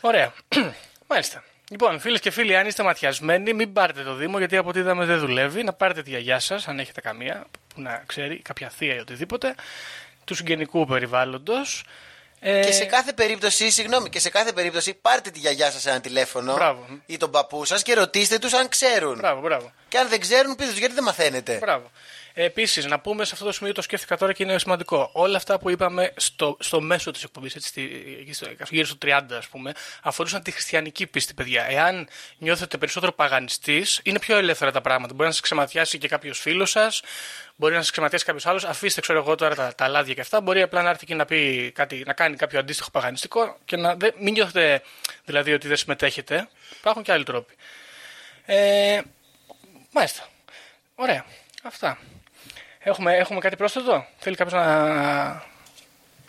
Ωραία. Μάλιστα. Λοιπόν, φίλες και φίλοι, αν είστε ματιασμένοι, μην πάρετε το Δήμο, γιατί από ό,τι είδαμε δεν δουλεύει. Να πάρετε τη γιαγιά σας, αν έχετε καμία, που να ξέρει, κάποια θεία ή οτιδήποτε, του συγγενικού περιβάλλοντος. Ε, Και σε κάθε περίπτωση, συγγνώμη, και σε κάθε περίπτωση πάρτε τη γιαγιά σας ένα τηλέφωνο Μπράβο. ή τον παππού σας και ρωτήστε τους αν ξέρουν. Μπράβο, μπράβο. Και αν δεν ξέρουν, πείτε τους γιατί δεν μαθαίνετε. Μπράβο. Επίσης, να πούμε σε αυτό το σημείο το σκέφτηκα τώρα και είναι σημαντικό. Όλα αυτά που είπαμε στο, στο μέσο της εκπομπής, γύρω στο 30 ας πούμε, αφορούσαν τη χριστιανική πίστη, παιδιά. Εάν νιώθετε περισσότερο παγανιστής, είναι πιο ελεύθερα τα πράγματα. Μπορεί να σας ξεματιάσει και κάποιος φίλος σας, μπορεί να σας ξεματιάσει κάποιος άλλος. Αφήστε, ξέρω εγώ τώρα τα, τα λάδια και αυτά. Μπορεί απλά να έρθει και να, πει κάτι, να κάνει κάποιο αντίστοιχο παγανιστικό και να δεν, μην νιώθετε δηλαδή ότι δεν συμμετέχετε. Υπάρχουν και άλλοι τρόποι. Ε, μάλιστα. Ωραία. Αυτά. Έχουμε, έχουμε κάτι πρόσθετο; Θέλει κάποιος να,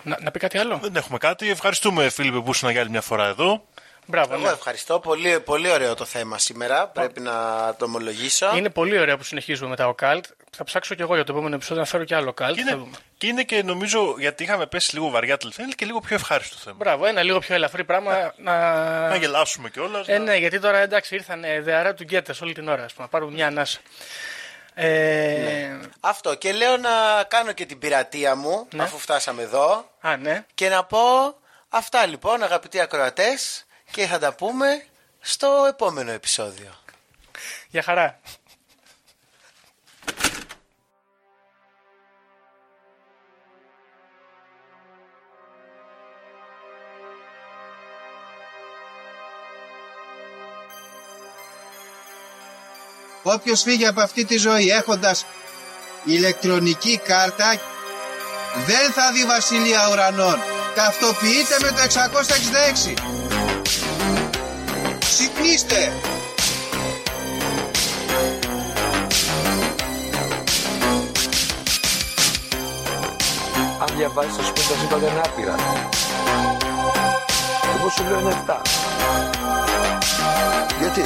να, να πει κάτι άλλο; Δεν έχουμε κάτι. Ευχαριστούμε, Φίλιππε, που ήσουν για άλλη μια φορά εδώ. Μπράβο. Εγώ Ναι. ευχαριστώ. Πολύ, πολύ ωραίο το θέμα σήμερα. Πρέπει να το ομολογήσω. Είναι πολύ ωραίο που συνεχίζουμε μετά ο Καλτ. Θα ψάξω κι εγώ για το επόμενο επεισόδιο να φέρω κι άλλο Καλτ. Και Θα είναι, δούμε. και είναι και νομίζω, γιατί είχαμε πέσει λίγο βαριά τελευταία, είναι και λίγο πιο ευχάριστο θέμα. Μπράβο, ένα λίγο πιο ελαφρύ πράγμα να. Να γελάσουμε κιόλας. Ε, ναι, γιατί τώρα εντάξει ήρθαν ε, δεαρά του γκέτε όλη την ώρα. Ας πούμε, να πάρουν μια ανάσα. Ε, Αυτό. Και λέω να κάνω και την πειρατεία μου, Ναι. αφού φτάσαμε εδώ. Α, ναι. Και να πω αυτά λοιπόν, αγαπητοί ακροατές. Και θα τα πούμε στο επόμενο επεισόδιο. Για χαρά. Όποιος φύγει από αυτή τη ζωή έχοντας ηλεκτρονική κάρτα δεν θα δει βασιλεία ουρανών. Ταυτοποιείτε με το 666. Ξυπνήστε! Αν διαβάσεις το σπίτι τα σύμπαντα είναι άπειρα. Εγώ σου λέω είναι 7. Γιατί;